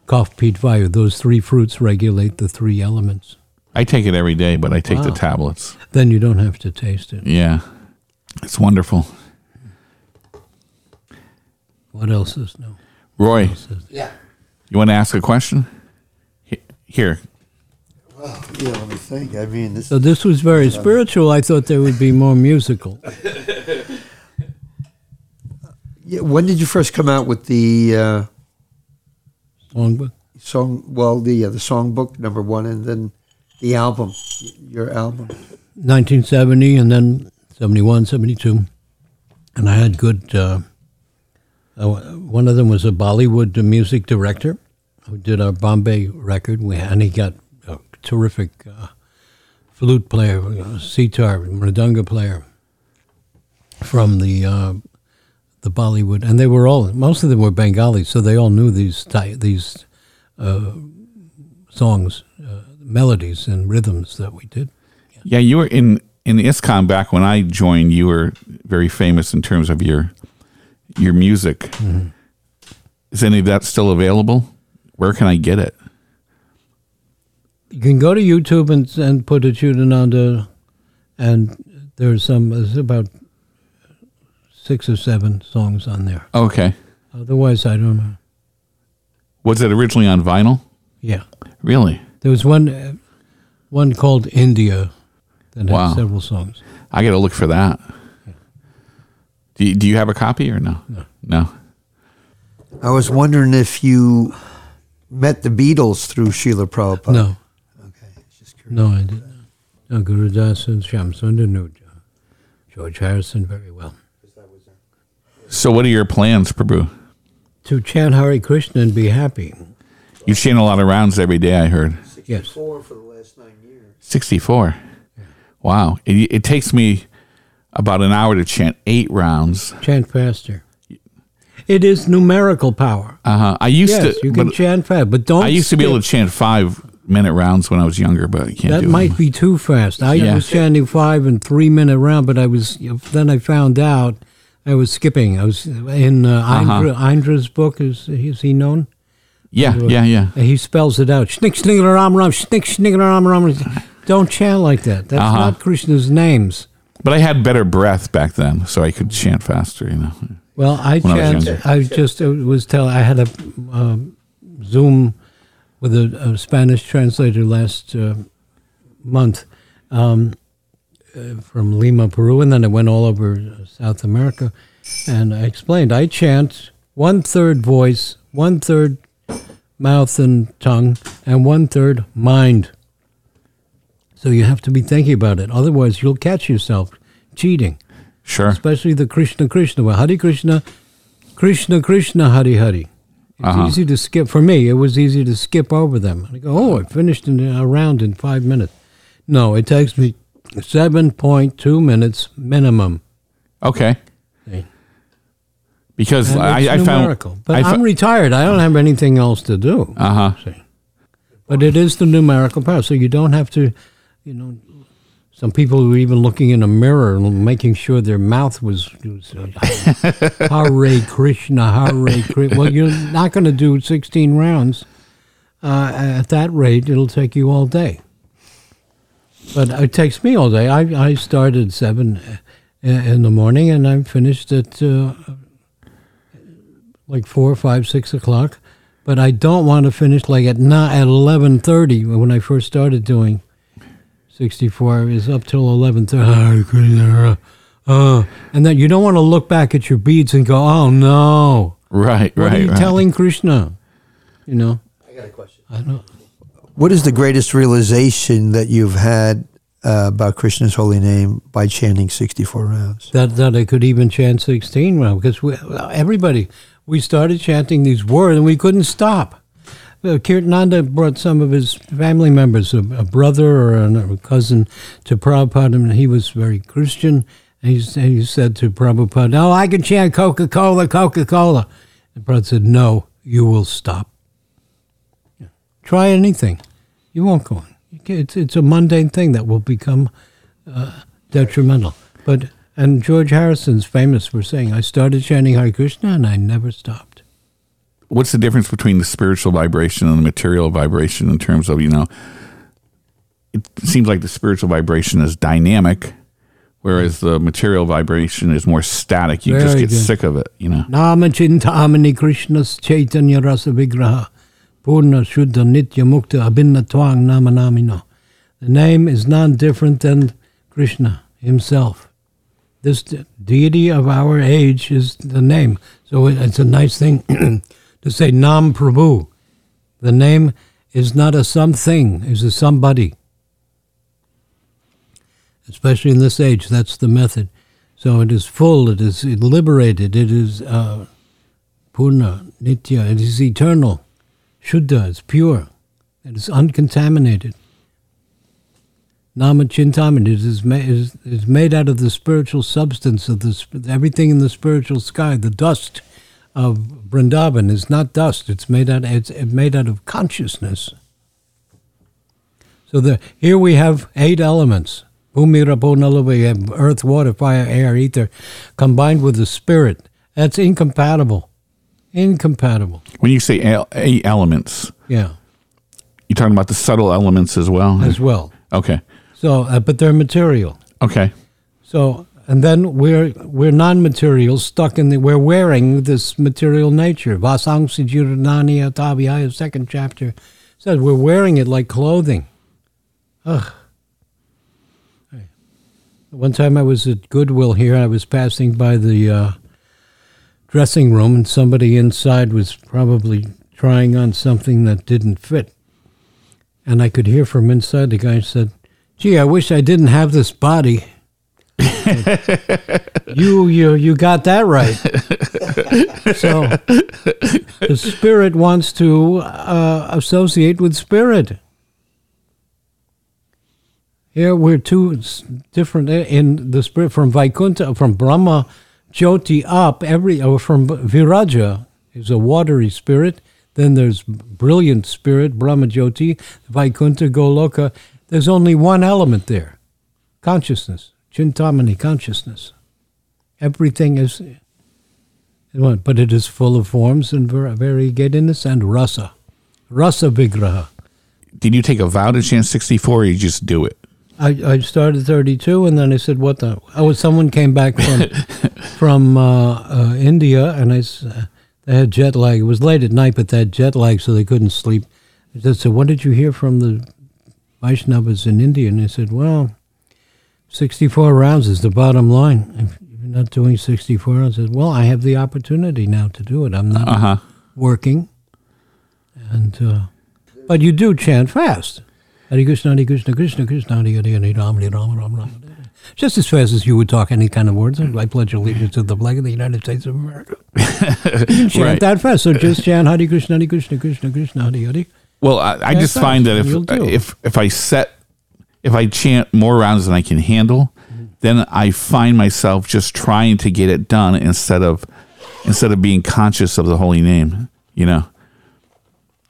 cough, peat, fire. Those three fruits regulate the three elements. I take it every day, but I take the tablets. Then you don't have to taste it. Yeah. It's wonderful. What else is new? Roy, Yeah. You want to ask a question? Here. Well, yeah, let me think. I mean, this So this was very spiritual. I thought there would be more musical. Yeah, when did you first come out with the uh, Songbook. song? Well, the uh, the songbook number one, and then the album, your album. 1970 and then 71, 72. And I had good, uh, uh, one of them was a Bollywood music director who did our Bombay record. We, and he got a terrific uh, flute player, uh, sitar, mridanga player from the uh, the Bollywood. And they were all, most of them were Bengali, so they all knew these, these uh, songs, uh, melodies and rhythms that we did. Yeah, you were in in ISKCON back when I joined. You were very famous in terms of your your music. Mm-hmm. Is any of that still available? Where can I get it? You can go to YouTube and and put Achutananda, and under and there's some. There's about six or seven songs on there. Okay. Otherwise, I don't know. Was it originally on vinyl? Yeah, Really? there was one uh, one called India that had several songs. I got to look for that. Do you, do you have a copy or no? No. No. I was wondering if you met the Beatles through Srila Prabhupada. No, Okay. Just curious. no, I didn't. No, Guru Das and Shamsundar knew uh, George Harrison very well. So, what are your plans, Prabhu? To chant Hare Krishna and be happy. You've seen a lot of rounds every day. I heard Yes. Four for the last nine years. sixty-four. Wow. It, it takes me about an hour to chant eight rounds. Chant faster. It is numerical power. Uh huh. I used Yes, to. you can chant fast, but don't. I used to be able to chant five minute rounds when I was younger, but I can't That might it. be too fast. I Yeah. was chanting five and three minute round, but I was then I found out I was skipping. I was in uh, Uh-huh. Indra, Indra's book. Is is he known? Yeah, yeah, yeah. He spells it out. Schnick, sniggler, ram, ram, schnick, sniggler, ram, ram. Don't chant like that. That's Uh-huh. not Krishna's names. But I had better breath back then, so I could chant faster. You know. Well, I When I. I, just was telling. I had a um, Zoom with a, a Spanish translator last uh, month um, uh, from Lima, Peru, and then I went all over South America, and I explained. I chant one third voice, one third mouth and tongue, and one third mind. So you have to be thinking about it. Otherwise, you'll catch yourself cheating Sure. especially the Krishna Krishna. Well, Hare Krishna, Krishna Krishna, Hare Hare. It's Uh-huh. easy to skip. For me, it was easy to skip over them. I go, oh, I finished in a round in five minutes. No, it takes me 7.2 minutes minimum. Okay. See? Because And I, I found. But I I'm retired. I don't have anything else to do. uh huh. But it is the numerical power. So you don't have to, you know, some people were even looking in a mirror and making sure their mouth was, was uh, Hare Krishna, Hare Krishna. Well, you're not going to do 16 rounds. Uh, at that rate, it'll take you all day. But it takes me all day. I, I started 7 in the morning and I finished at uh, like 4, 5, 6 o'clock. But I don't want to finish like at not at 11.30 when I first started doing 64. is up till 11.30. Uh, and then you don't want to look back at your beads and go, oh no. Right, What right, are you right. telling Krishna? You know, I got a question. I don't. What is the greatest realization that you've had uh, about Krishna's holy name by chanting 64 rounds? that that I could even chant 16 rounds because we, everybody we started chanting these words and we couldn't stop. Uh, Kirtananda brought some of his family members, a, a brother or a cousin, to Prabhupada, and he was very Christian. And he, s- he said to Prabhupada, "No, I can chant Coca Cola, Coca Cola." And Prabhupada said, "No, you will stop. Try anything, you won't go on. It's it's a mundane thing that will become detrimental. But and George Harrison's famous for saying, "I started chanting Hare Krishna and I never stopped." What's the difference between the spiritual vibration and the material vibration in terms of, you know, it seems like the spiritual vibration is dynamic, whereas the material vibration is more static. You just get good. sick of it, you know. Nama Chintamani Krishna's Chaitanya Rasa Vigraha Purna Shuddha Nitya Mukta Abhinna Twang Nama Namino. The name is none different than Krishna himself. This de- deity of our age is the name. So it- it's a nice thing to say Nam Prabhu. The name is not a something, it's a somebody. Especially in this age, that's the method. So it is full, it is liberated, it is uh, purna, nitya, it is eternal, shuddha, it's pure, it is uncontaminated. Nama Chintamani it is, is, is made out of the spiritual substance of the everything in the spiritual sky. The dust of Vrindavan is not dust; it's made out it's made out of consciousness. So the here we have eight elements: Bhumi, Rapo, Nala, we have earth, water, fire, air, ether, combined with the spirit. That's incompatible. Incompatible. When you say eight elements, Yeah, you're talking about the subtle elements as well? as well. Okay. So, uh, but they're material. Okay. So, and then we're we're non-material, stuck in the. We're wearing this material nature. Vasangsi Jiranani Atavihaya, second chapter, says we're wearing it like clothing. Ugh. One time I was at Goodwill here. I was passing by the uh, dressing room, and somebody inside was probably trying on something that didn't fit. And I could hear from inside the guy said, "Gee, I wish I didn't have this body." you you you got that right. so the spirit wants to uh, associate with spirit. Here we're two different in the spirit from Vaikunta from Brahma, Jyoti up. Every or from Viraja is a watery spirit. Then there's brilliant spirit, Brahma Jyoti, Vaikunta Goloka. There's only one element there, consciousness, Chintamani, consciousness. Everything is, but it is full of forms and var- variegatedness and rasa. Rasa Vigraha. Did you take a vow to chant 64 or you just do it? I, I started 32, and then I said, "What the?" Oh, someone came back from from uh, uh, India, and I uh, they had jet lag. It was late at night, but they had jet lag, so they couldn't sleep. I said, "So, what did you hear from the Vaishnavas in India?" And they said, "Well, 64 rounds is the bottom line. If you're not doing 64 rounds, well, I have the opportunity now to do it. I'm not Uh huh. working, and uh, but you do chant fast. Hare Krishna, Hare Krishna, Krishna Krishna, Hare Hare, Hare Ram, Hare Ram, Ram Ram. Just as fast as you would talk any kind of words. I pledge allegiance to the flag of the United States of America. you can chant Right. that fast. So just chant Hare Krishna, Hare Krishna, Krishna Krishna, Hare Hare. Well, I, I just fast, find that if if if I set if I chant more rounds than I can handle, mm-hmm. then I find myself just trying to get it done instead of instead of being conscious of the holy name. You know,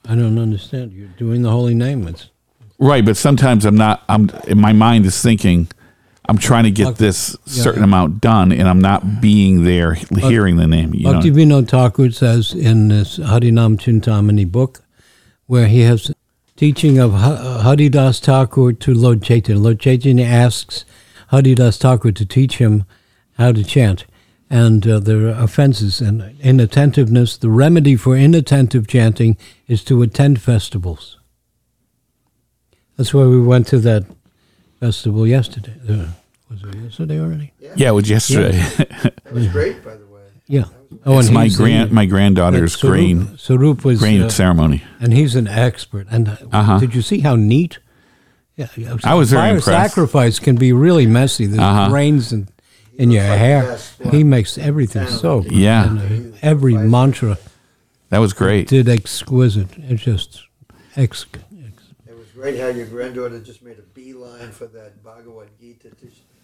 I don't understand. You're doing the holy name. It's right? But sometimes I'm not. I'm my mind is thinking. I'm trying to get this certain yeah. amount done, and I'm not being there, hearing the name. You know, Vinod Thakur says in this Harinam Chintamani book, where he has teaching of Ha- Haridas Thakur to Lord Chaitanya. Lord Chaitanya asks Haridas Thakur to teach him how to chant. And uh, there are offenses and inattentiveness. The remedy for inattentive chanting is to attend festivals. That's why we went to that festival yesterday. Uh, was it yesterday already? yeah, it was yesterday. That was great, by the way. Yeah. Oh, it's my he's- grand my granddaughter's Sarup- grain Sarup was grain uh, ceremony. and he's an expert. And uh, Uh-huh. did you see how neat? Yeah, yeah, I was very fire impressed. sacrifice can be really messy. There's Uh-huh. grains in, in your like hair. best one. He makes everything so. Yeah. And, uh, every mantra That was great. did exquisite. It just ex. ex It was great how your granddaughter just made a beeline for that Bhagavad Gita.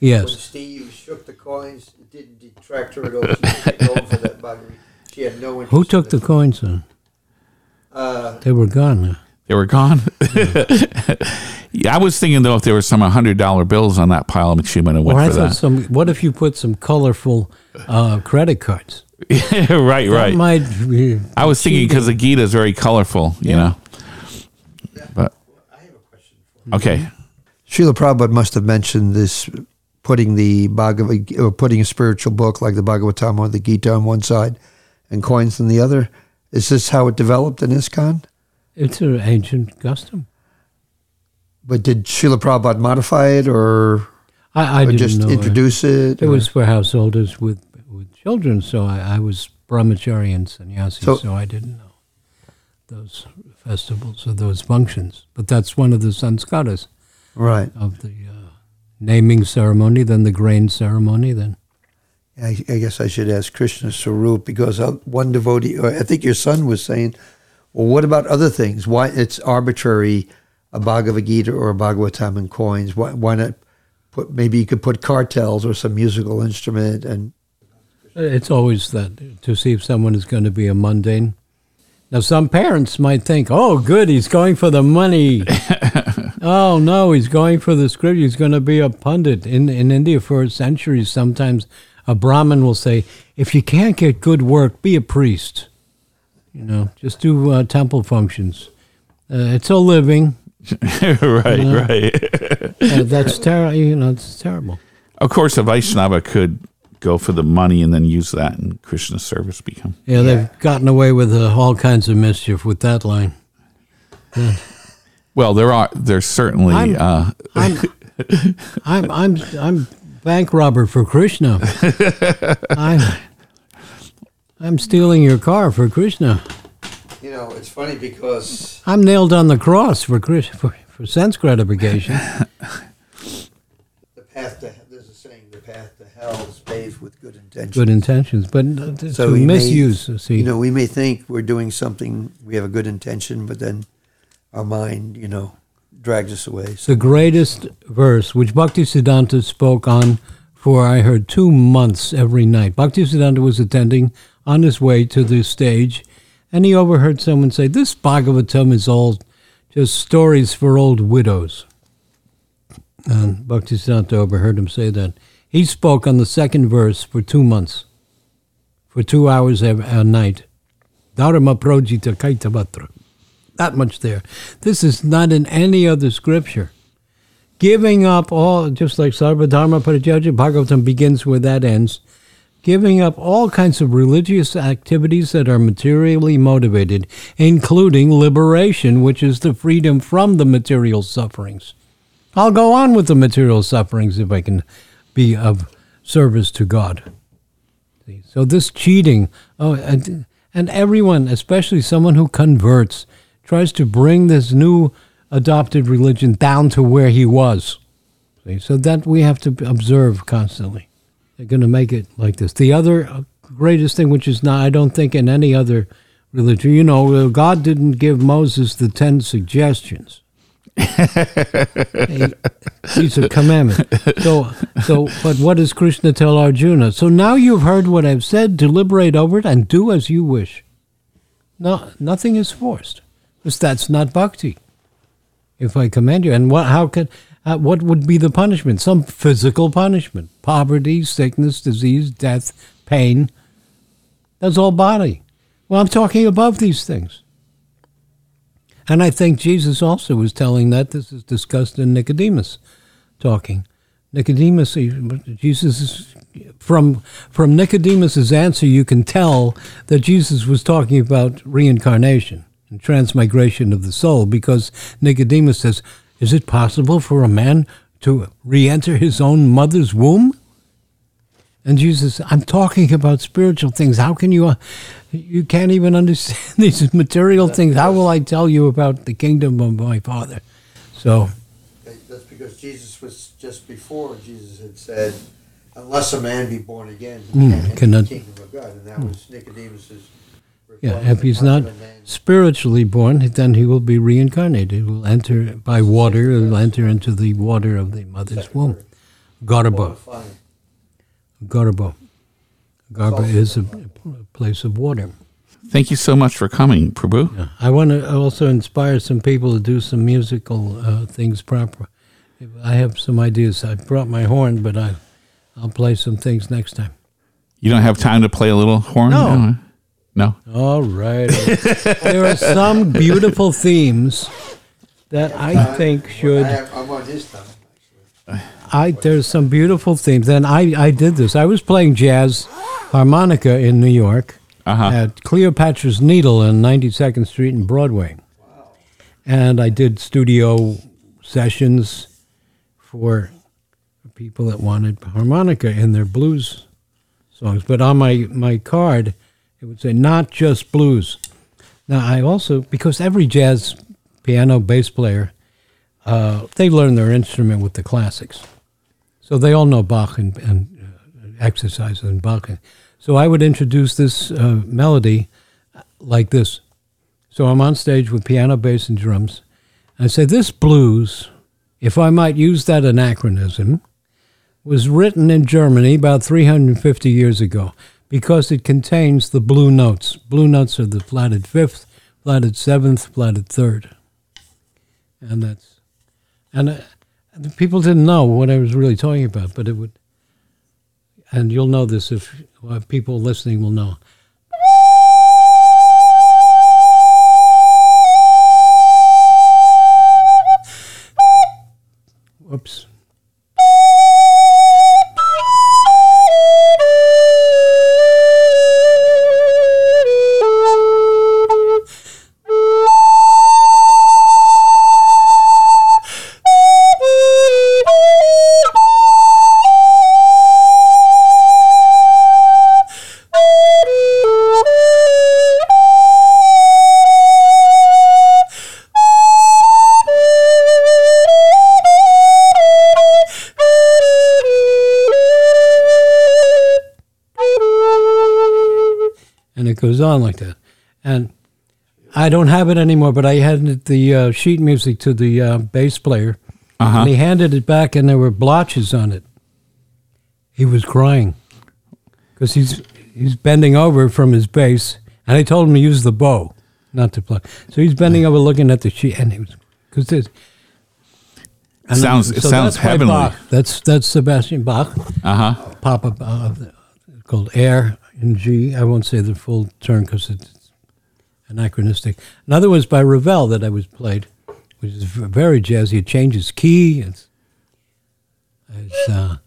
To, Yes. When Steve shook the coins, it didn't detract her at all. She was going for that Bhagavad Gita. She had no interest. Who took in the it. coins then? Uh, They were gone. They were gone. yeah, I was thinking though, if there were some hundred dollar bills on that pile, she might have went Or I for thought that. some. What if you put some colorful uh, credit cards? right, That right. might be I was thinking because the Gita is very colorful, you know. But I have a question for okay, Srila Prabhupada must have mentioned this putting the Bhagavad or putting a spiritual book like the Bhagavatam or the Gita on one side and coins on the other. Is this how it developed in ISKCON? It's an ancient custom. But did Srila Prabhupada modify it or, I, I or just introduce it? It or- was for householders with with children, so I, I was brahmachari and sannyasi, so, So- I didn't know those festivals or those functions. But that's one of the sanskaras right. of the uh, naming ceremony, then the grain ceremony, then I, I guess I should ask Krishna Sarup because uh, one devotee, or I think your son was saying, well, what about other things? Why it's arbitrary, a Bhagavad Gita or a Bhagavatam in coins? Why, why not put, maybe you could put cartels or some musical instrument and it's always that to see if someone is going to be a mundane. Now, some parents might think, "Oh, good, he's going for the money." oh no, he's going for the script. He's going to be a pundit. In in India for centuries, sometimes a Brahmin will say, "If you can't get good work, be a priest." You know, just do uh, temple functions. Uh, it's a living. right, Yeah. right. Uh, that's terrible. You know, it's terrible. of course, a Vaishnava could go for the money and then use that in Krishna's service. Become Yeah, they've gotten away with uh, all kinds of mischief with that line. Well. There are there's certainly I'm- uh, I'm, I'm, I'm, I'm bank robber for Krishna. I'm, I'm stealing your car for Krishna. you know it's funny because I'm nailed on the cross for Krish, for, for sense gratification. the path to there's a saying the path to hell is paved with good intentions. Good intentions, but to So we may- misuse. uh, see, You know, we may think we're doing something, we have a good intention, but then our mind, you know, drags us away. So the greatest verse, which Bhakti Siddhanta spoke on for, I heard, two months every night. Bhakti Siddhanta was attending on his way to the stage, and he overheard someone say, This Bhagavatam is all just stories for old widows. And Bhakti Siddhanta overheard him say that. He spoke on the second verse for two months, for two hours ev- a night. Dharma projita kaitavatra. That much there. This is not in any other scripture. Giving up all, just like Sarvadharma Parityajya, Bhagavatam begins where that ends. Giving up all kinds of religious activities that are materially motivated, including liberation, which is the freedom from the material sufferings. I'll go on with the material sufferings if I can be of service to God. So this cheating, oh, and, and everyone, especially someone who converts, tries to bring this new adopted religion down to where he was. See, so that we have to observe constantly. They're going to make it like this. The other uh, greatest thing, which is not, I don't think, in any other religion, you know, God didn't give Moses the ten suggestions. Hey, These are commandments. So, so, but what does Krishna tell Arjuna? So now you've heard what I've said. Deliberate over it and do as you wish. No, nothing is forced, because that's not bhakti. If I command you, and what? How could? Uh, what would be the punishment? Some physical punishment: poverty, sickness, disease, death, pain. That's all body. Well, I'm talking above these things. And I think Jesus also was telling that. This is discussed in Nicodemus talking. Nicodemus, Jesus, is- from from Nicodemus's answer, you can tell that Jesus was talking about reincarnation and transmigration of the soul, because Nicodemus says, "Is it possible for a man to re-enter his own mother's womb?" And Jesus, I'm talking about spiritual things. How can you, uh, you can't even understand these material things. How will I tell you about the kingdom of my Father? So, That's because Jesus was just before Jesus had said, "Unless a man be born again, he Mm, enter cannot- the kingdom of God." And that was Nicodemus's. Yeah, if he's not spiritually born, then he will be reincarnated. He will enter by water, he will enter into the water of the mother's womb. Garba. Garba. Garba is a a place of water. Thank you so much for coming, Prabhu. Yeah. I want to also inspire some people to do some musical uh, things proper. I have some ideas. I brought my horn, but I, I'll play some things next time. You don't have time to play a little horn? No. No. All right. there are some beautiful themes that I think I should. have, I'm on his time. Actually. I there's some beautiful themes, and I I did this. I was playing jazz harmonica in New York Uh-huh. at Cleopatra's Needle in 92nd Street and Broadway, and I did studio sessions for people that wanted harmonica in their blues songs. But on my my card, it would say not just blues. Now I also because every jazz piano bass player uh, they learn their instrument with the classics. So they all know Bach and, and uh, exercises in Bach. So I would introduce this uh, melody like this. So I'm on stage with piano, bass, and drums. And I say, This blues, if I might use that anachronism, was written in Germany about 350 years ago because it contains the blue notes. Blue notes are the flatted fifth, flatted seventh, flatted third. And that's and, uh, people didn't know what I was really talking about, but it would. And you'll know this if well, people listening will know. Whoops. Goes on like that. And I don't have it anymore, but I handed the uh, sheet music to the uh, bass player, Uh-huh. and he handed it back, and there were blotches on it. He was crying because he's he's bending over from his bass, and I told him to use the bow, not to plug. So he's bending over, looking at the sheet, and he was because this. and Sounds- it sounds that's heavenly. Bach. That's that's Sebastian Bach. Uh huh. Papa uh, called Air in G. I won't say the full term because it's, anachronistic. Another was by Ravel that I was played, which is very jazzy. It changes key. It's, it's uh,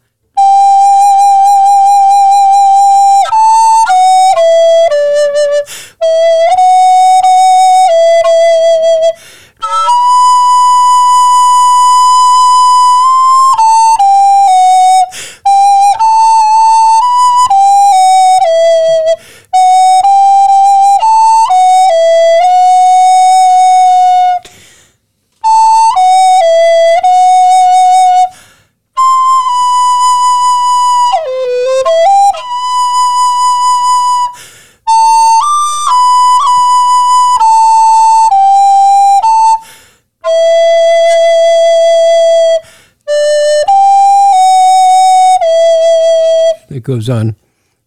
goes on,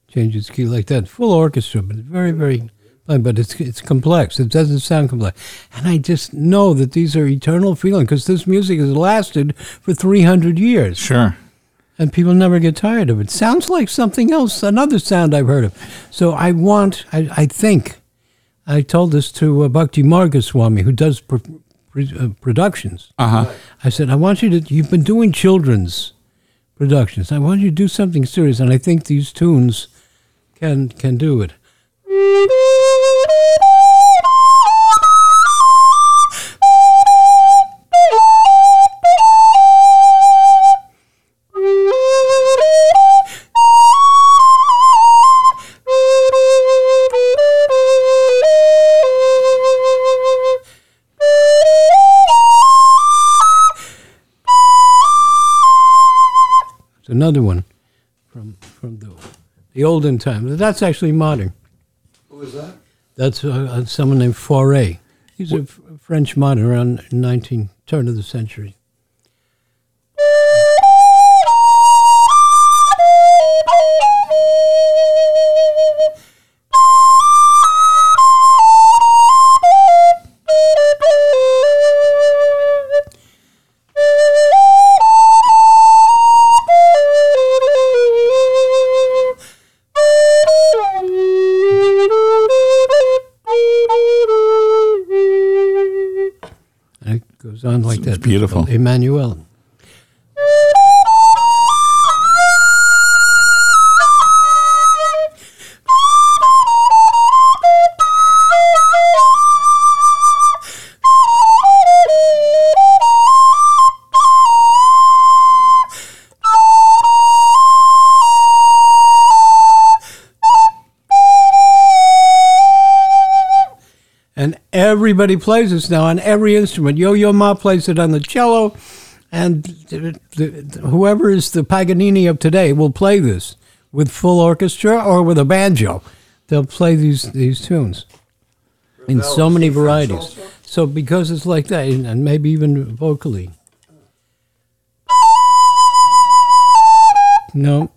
changes key like that. Full orchestra, but very, very, but it's it's complex. It doesn't sound complex, and I just know that these are eternal feelings because this music has lasted for three hundred years, Sure. and people never get tired of it. Sounds like something else, another sound I've heard of. So I want, I, I think, I told this to uh, Bhakti Margaswamy, who does pr- pr- uh, productions. Uh huh. I said, I want you to, you've been doing children's productions. I want you to do something serious, and I think these tunes can can do it. Another one from from the the olden times. That's actually modern. Who was that? That's uh, uh, someone named Fauré. He's a French modern around 19 turn of the century. And it goes on like It's that. beautiful. Emmanuel. Everybody plays this now on every instrument. Yo Yo Ma plays it on the cello, and whoever is the Paganini of today will play this with full orchestra or with a banjo. They'll play these these tunes in so many varieties. So because it's like that, and maybe even vocally. No.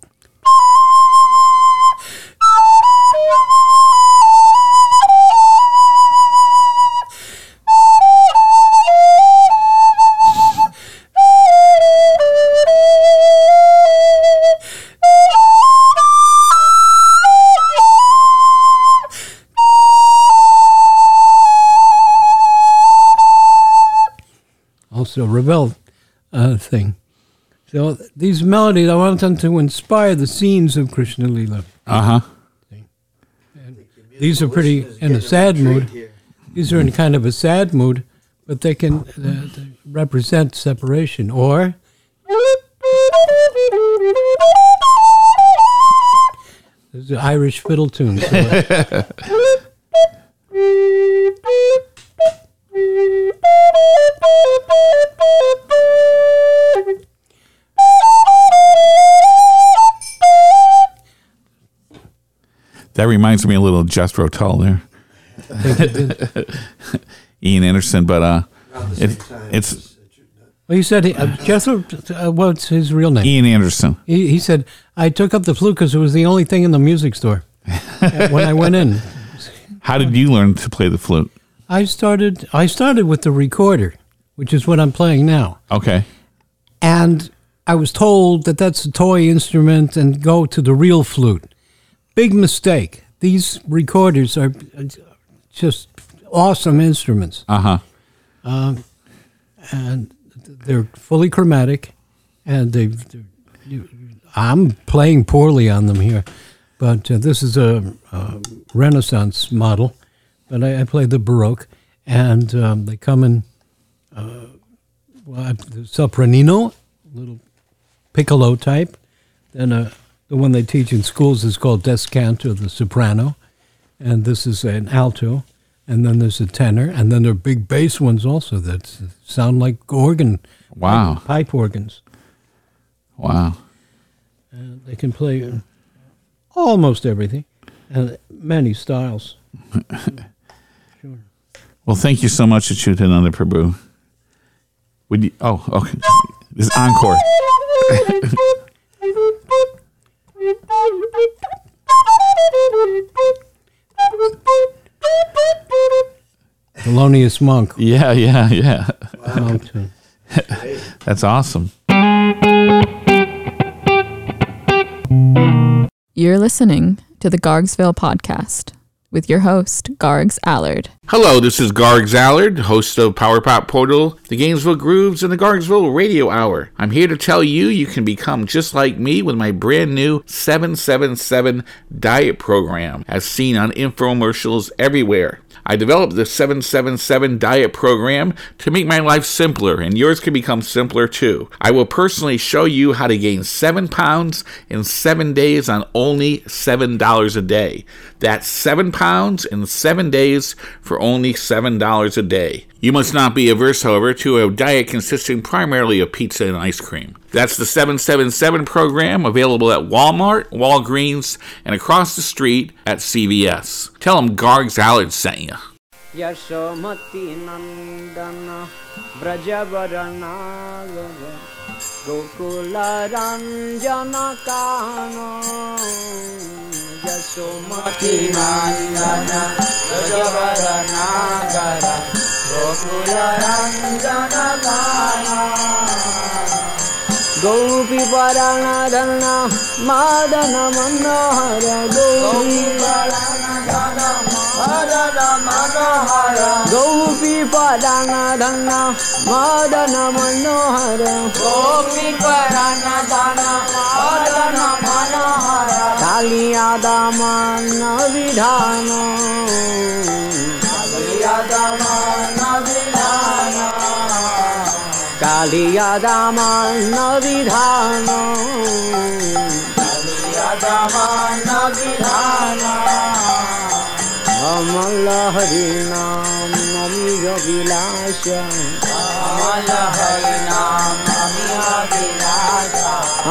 Also Ravel uh, thing. So these melodies, I want them to inspire the scenes of Krishna Lila. Uh huh. These are pretty in a sad mood. These are in kind of a sad mood, but they can uh, they represent separation. Or there's an Irish fiddle tune. So That reminds me a little of Jethro Tull there. Ian Anderson, but uh, it, it's well, he said, he, uh, Jethro, uh, what's his real name? Ian Anderson. He, he said, I took up the flute because it was the only thing in the music store when I went in. How did you learn to play the flute? I started. I started with the recorder, which is what I'm playing now, Okay. and I was told that that's a toy instrument and go to the real flute. Big mistake. These recorders are just awesome instruments. Uh huh. and they're fully chromatic, and they. I'm playing poorly on them here, but uh, this is a, a Renaissance model, but I, I play the Baroque, and um, they come in uh, well, sopranino, little piccolo type. Then uh, the one they teach in schools is called descanto, the soprano, and this is an alto, and then there's a tenor, and then there are big bass ones also that sound like organ, Wow. pipe organs. Wow. And they can play uh, almost everything, and many styles. Well, thank you so much, Achutananda Prabhu. Would you? Oh, okay. This is encore. Thelonious Monk. Yeah, yeah, yeah. alto. That's awesome. You're listening to the Gargsville podcast with your host, Gargs Allard. Hello, this is Gargs Allard, host of Power Pop Portal, the Gainesville Grooves, and the Gargsville Radio Hour. I'm here to tell you you can become just like me with my brand new 777 diet program, as seen on infomercials everywhere. I developed the 777 diet program to make my life simpler, and yours can become simpler too. I will personally show you how to gain 7 pounds in 7 days on only $7 a day. That's 7 pounds in 7 days for only $7 a day. You must not be averse, however, to a diet consisting primarily of pizza and ice cream. That's the 777 program available at Walmart, Walgreens, and across the street at CVS. Tell them Gargs Allard sent you. यशोमतिनन्दन व्रजवरनाग गोकुलरञ्जनकान यशोमतिनन्दन व्रजवरनागर गोकुलरञ्जनकान गुलन गोपि वरणन मनोहर गोण గోపి పరణ ధన మదన మనోహర గోపి పరణ ధన మదన మనోహర కాళియా దామన విధాన कालिया दामान विधान कालिया दामान विधान অমলা আমি অবিলাস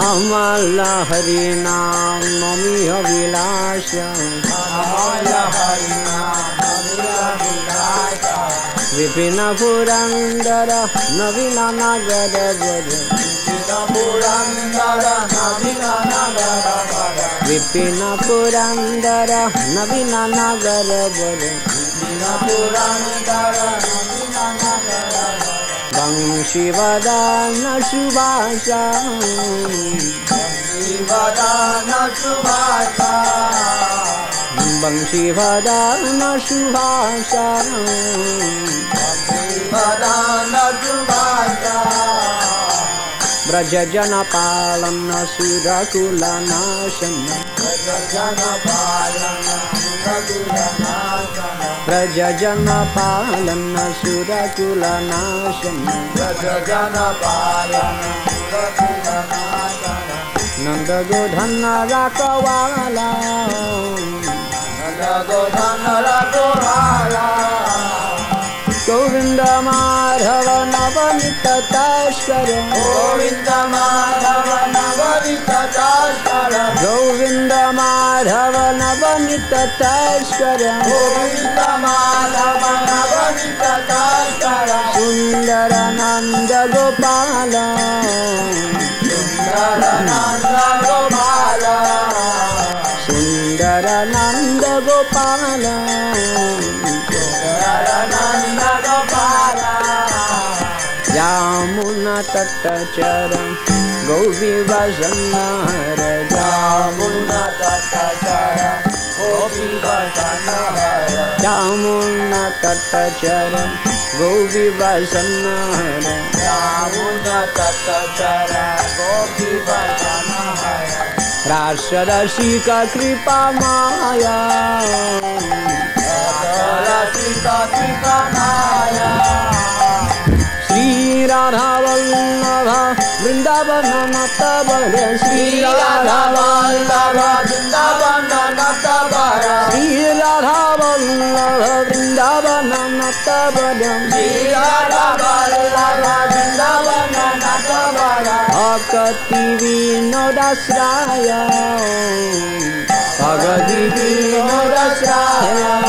অমলা হরি আমি অবিলাস বিপিন পুরন্দর নবীন নগর বিপিন পুরন্দর নবীন নগর विपिन पुरन्दर न विना नगर बहु पुरन्दर बंशिवद सुभाषा वंशिवदा न सुभाषा सुभाषा व्रज जन पाल सूरचुलनाश्रजन प्रज जन पाल सूरचुलनाश ब्रजनगो धनवाला गोविंद माधव नवनीत तस्कर गोविंद माधव नवनीत तस्कर गोविंद माधव नवनीत तस्कर गोविंद माधव नवनीत तस्कर सुंदर नंद गोपाल सुंदर नंद गोपाल तत्तचरं गोविवसन्नहर जामुना तत्तचर गोविवसन्नहर जामुना चरण गोविवसन्नहर जामुना तत्तचर गोविवसन्नहर का कृपा माया। का कृपा माया। श्री राधा वल्लभा वृंदावन तब श्री राधा वल्लभा वृंदावन तब श्री राधा वल्लभा वृंदावन तब श्री राधा वल्लभा वृंदावन तब भक्ति विनोदाश्राय भगति विनोदाश्राय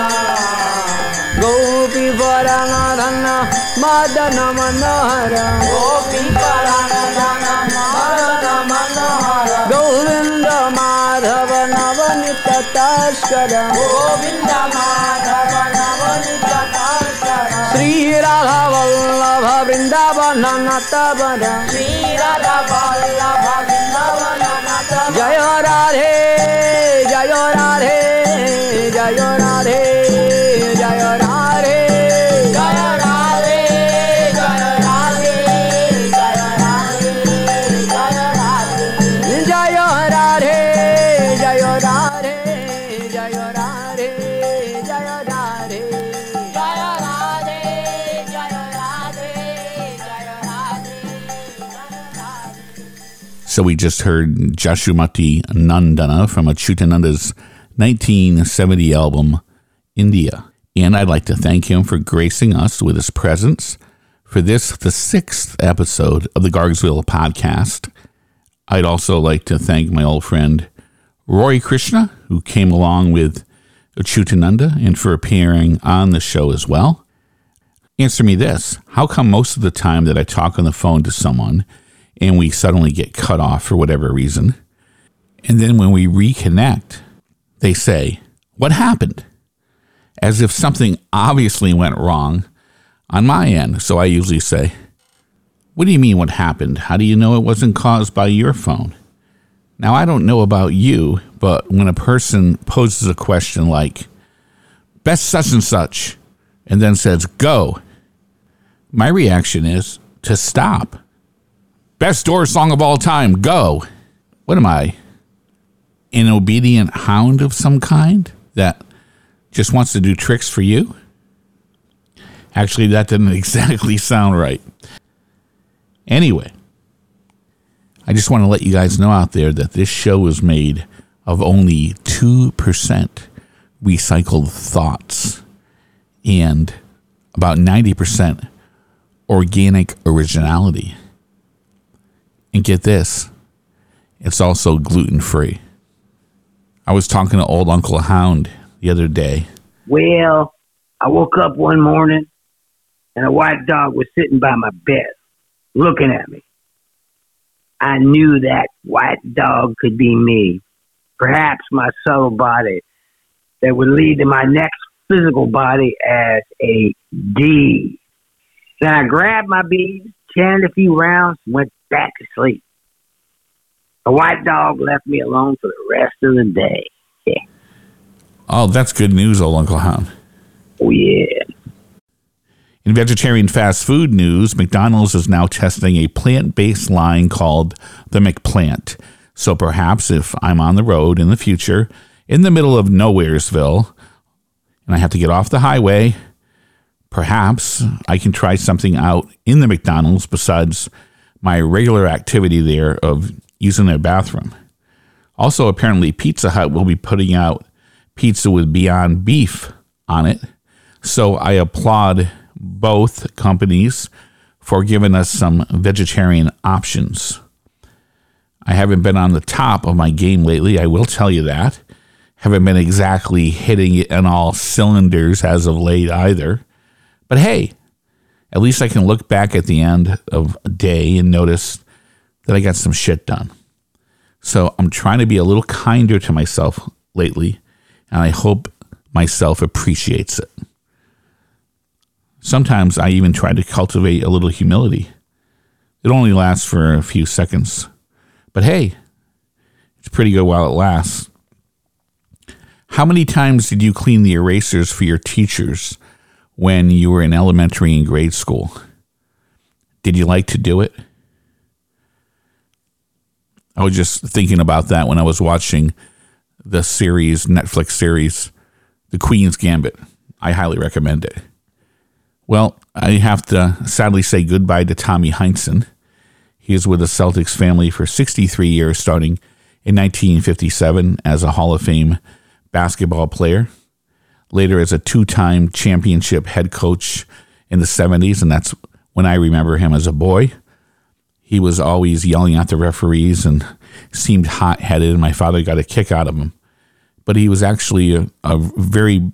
मदन मनोहर गोपी गोविंद माधव नवन तस्कर गोविंद माधव नवनित श्री राधा वल्लभ वृंदावन नतवर श्री राधा वल्लभ वृंदावन जय राधे जय राधे जय So we just heard Jashumati Nandana from Achutananda's 1970 album, India. And I'd like to thank him for gracing us with his presence for this, the sixth episode of the Gargsville podcast. I'd also like to thank my old friend Roy Krishna, who came along with Achutananda and for appearing on the show as well. Answer me this How come most of the time that I talk on the phone to someone and we suddenly get cut off for whatever reason, and then when we reconnect, they say, What happened? As if something obviously went wrong on my end. So I usually say, What do you mean, what happened? How do you know it wasn't caused by your phone? Now, I don't know about you, but when a person poses a question like, Best such and such, and then says, Go, my reaction is to stop. Best door song of all time, go. What am I? An obedient hound of some kind that just wants to do tricks for you? Actually, that didn't exactly sound right. Anyway, I just want to let you guys know out there that this show is made of only 2% recycled thoughts and about 90% organic originality. And get this, it's also gluten free. I was talking to old Uncle Hound the other day. Well, I woke up one morning and a white dog was sitting by my bed looking at me. I knew that white dog could be me, perhaps my subtle body that would lead to my next physical body as a D. Then I grabbed my beads, chanted a few rounds, went back to sleep. The white dog left me alone for the rest of the day. Yeah. Oh, that's good news, old Uncle Hound. Oh, yeah. In vegetarian fast food news, McDonald's is now testing a plant based line called the McPlant. So perhaps if I'm on the road in the future, in the middle of Nowheresville, and I have to get off the highway, perhaps I can try something out in the McDonald's besides my regular activity there of using their bathroom. Also, apparently, Pizza Hut will be putting out pizza with Beyond Beef on it. So I applaud both companies for giving us some vegetarian options. I haven't been on the top of my game lately, I will tell you that. Haven't been exactly hitting it on all cylinders as of late either. But hey, at least I can look back at the end of a day and notice that I got some shit done. So I'm trying to be a little kinder to myself lately, and I hope myself appreciates it. Sometimes I even try to cultivate a little humility. It only lasts for a few seconds. But hey, it's pretty good while it lasts. How many times did you clean the erasers for your teachers when you were in elementary and grade school? Did you like to do it? I was just thinking about that when I was watching the series, Netflix series, The Queen's Gambit. I highly recommend it. Well, I have to sadly say goodbye to Tommy Heinsohn. He is with the Celtics family for 63 years, starting in 1957 as a Hall of Fame basketball player, later as a two time championship head coach in the 70s, and that's when I remember him as a boy. He was always yelling at the referees and seemed hot headed, and my father got a kick out of him. But he was actually a, a very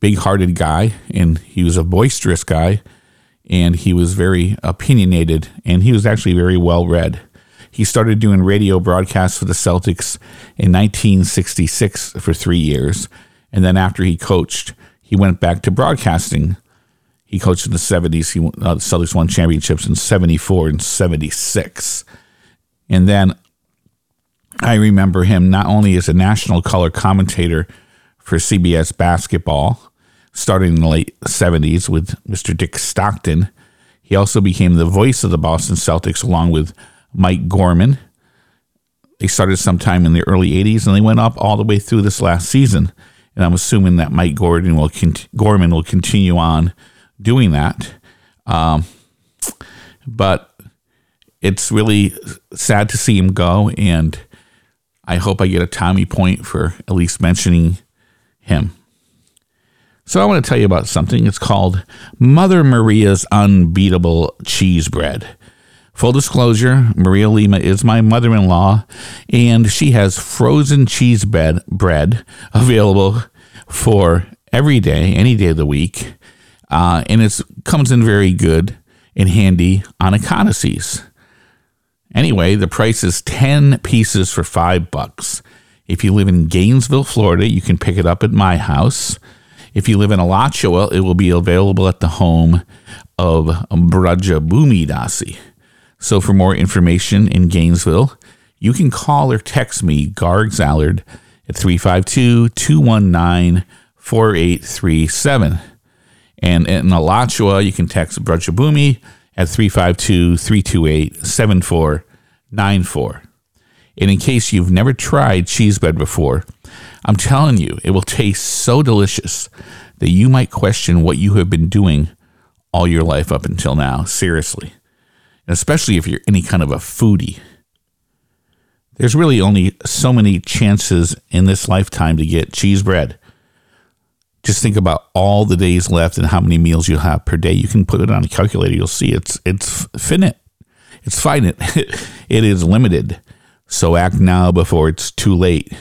big hearted guy, and he was a boisterous guy, and he was very opinionated, and he was actually very well read. He started doing radio broadcasts for the Celtics in 1966 for three years. And then after he coached, he went back to broadcasting. He coached in the 70s. He, uh, the Celtics won championships in 74 and 76. And then I remember him not only as a national color commentator for CBS basketball, starting in the late 70s with Mr. Dick Stockton, he also became the voice of the Boston Celtics along with Mike Gorman. They started sometime in the early 80s and they went up all the way through this last season. And I'm assuming that Mike Gordon will cont- Gorman will continue on doing that. Um, but it's really sad to see him go. And I hope I get a Tommy point for at least mentioning him. So I want to tell you about something. It's called Mother Maria's Unbeatable Cheese Bread. Full disclosure, Maria Lima is my mother in law, and she has frozen cheese bread, bread available for every day, any day of the week. Uh, and it comes in very good and handy on Ekadasis. Anyway, the price is 10 pieces for five bucks. If you live in Gainesville, Florida, you can pick it up at my house. If you live in Alachua, it will be available at the home of Braja Bhumi Dasi. So for more information in Gainesville, you can call or text me, Gargs Allard, at 352 219 4837. And in Alachua, you can text Brajabhumi at 352 328 7494. And in case you've never tried cheese bread before, I'm telling you, it will taste so delicious that you might question what you have been doing all your life up until now. Seriously especially if you're any kind of a foodie. There's really only so many chances in this lifetime to get cheese bread. Just think about all the days left and how many meals you'll have per day. You can put it on a calculator. You'll see it's it's finite. It's finite. it is limited. So act now before it's too late.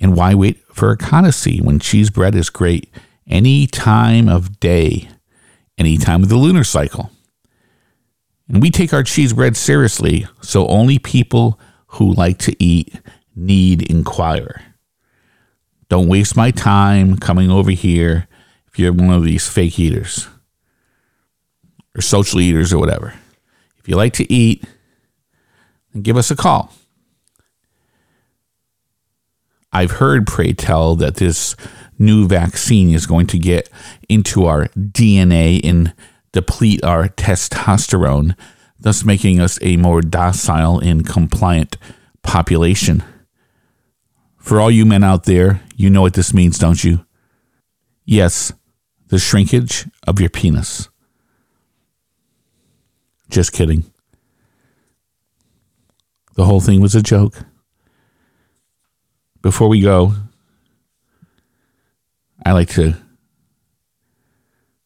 And why wait for Ekadasi when cheese bread is great any time of day, any time of the lunar cycle? And we take our cheese bread seriously, so only people who like to eat need inquire. Don't waste my time coming over here if you're one of these fake eaters or social eaters or whatever. If you like to eat, then give us a call. I've heard, pray tell, that this new vaccine is going to get into our DNA and deplete our testosterone, thus making us a more docile and compliant population. For all you men out there, you know what this means, don't you? Yes, the shrinkage of your penis. Just kidding. The whole thing was a joke. Before we go, I like to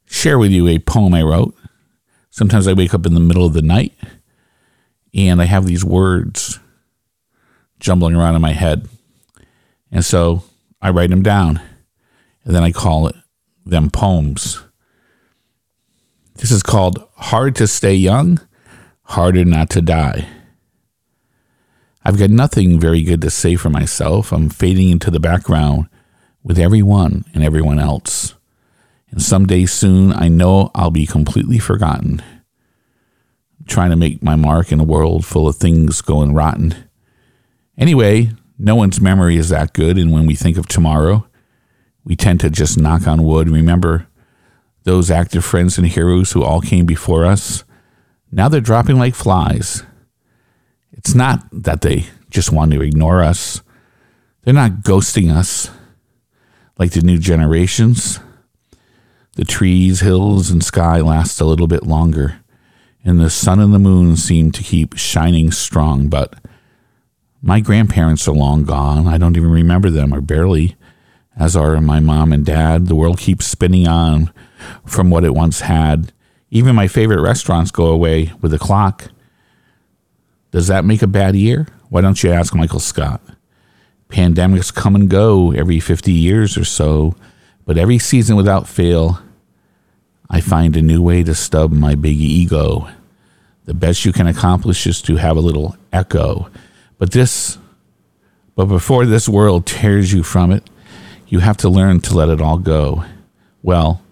share with you a poem I wrote. Sometimes I wake up in the middle of the night and I have these words jumbling around in my head. And so I write them down and then I call it them poems. This is called Hard to Stay Young, Harder Not to Die. I've got nothing very good to say for myself. I'm fading into the background with everyone and everyone else. And someday soon, I know I'll be completely forgotten. I'm trying to make my mark in a world full of things going rotten. Anyway, no one's memory is that good, and when we think of tomorrow, we tend to just knock on wood. Remember those active friends and heroes who all came before us? Now they're dropping like flies. It's not that they just want to ignore us, they're not ghosting us like the new generations. The trees, hills, and sky last a little bit longer, and the sun and the moon seem to keep shining strong, but my grandparents are long gone. I don't even remember them, or barely, as are my mom and dad. The world keeps spinning on from what it once had. Even my favorite restaurants go away with the clock. Does that make a bad year? Why don't you ask Michael Scott? Pandemics come and go every 50 years or so, but every season without fail, I find a new way to stub my big ego. The best you can accomplish is to have a little echo. But this, but before this world tears you from it, you have to learn to let it all go. Well,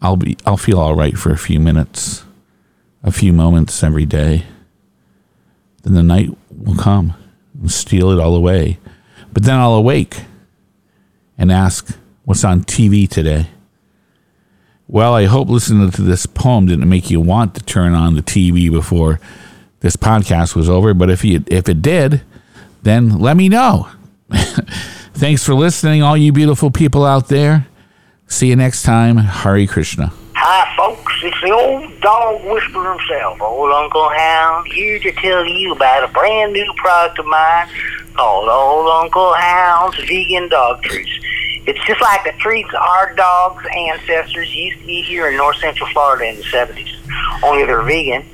I'll be, I'll feel all right for a few minutes, a few moments every day. Then the night will come and steal it all away. But then I'll awake and ask, what's on TV today? Well, I hope listening to this poem didn't make you want to turn on the TV before this podcast was over. But if you if it did, then let me know. Thanks for listening, all you beautiful people out there. See you next time. Hare Krishna. Hi, folks. It's the old dog whisperer himself, old Uncle Hound, here to tell you about a brand new product of mine called Old Uncle Hound's Vegan Dog Treats. It's just like the treats our dogs' ancestors used to eat here in north central Florida in the 70s. Only they're vegan,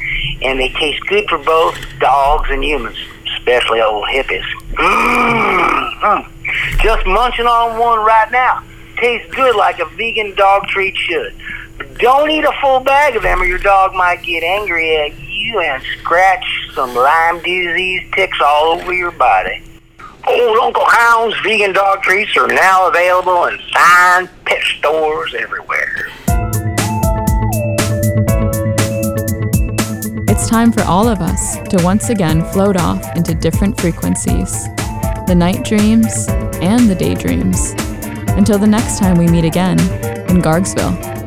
and they taste good for both dogs and humans, especially old hippies. Mm-hmm. Just munching on one right now. Tastes good like a vegan dog treat should. But don't eat a full bag of them or your dog might get angry at you and scratch some Lyme disease ticks all over your body. Old Uncle Hound's vegan dog treats are now available in fine pet stores everywhere. It's time for all of us to once again float off into different frequencies the night dreams and the daydreams. Until the next time we meet again in Gargsville.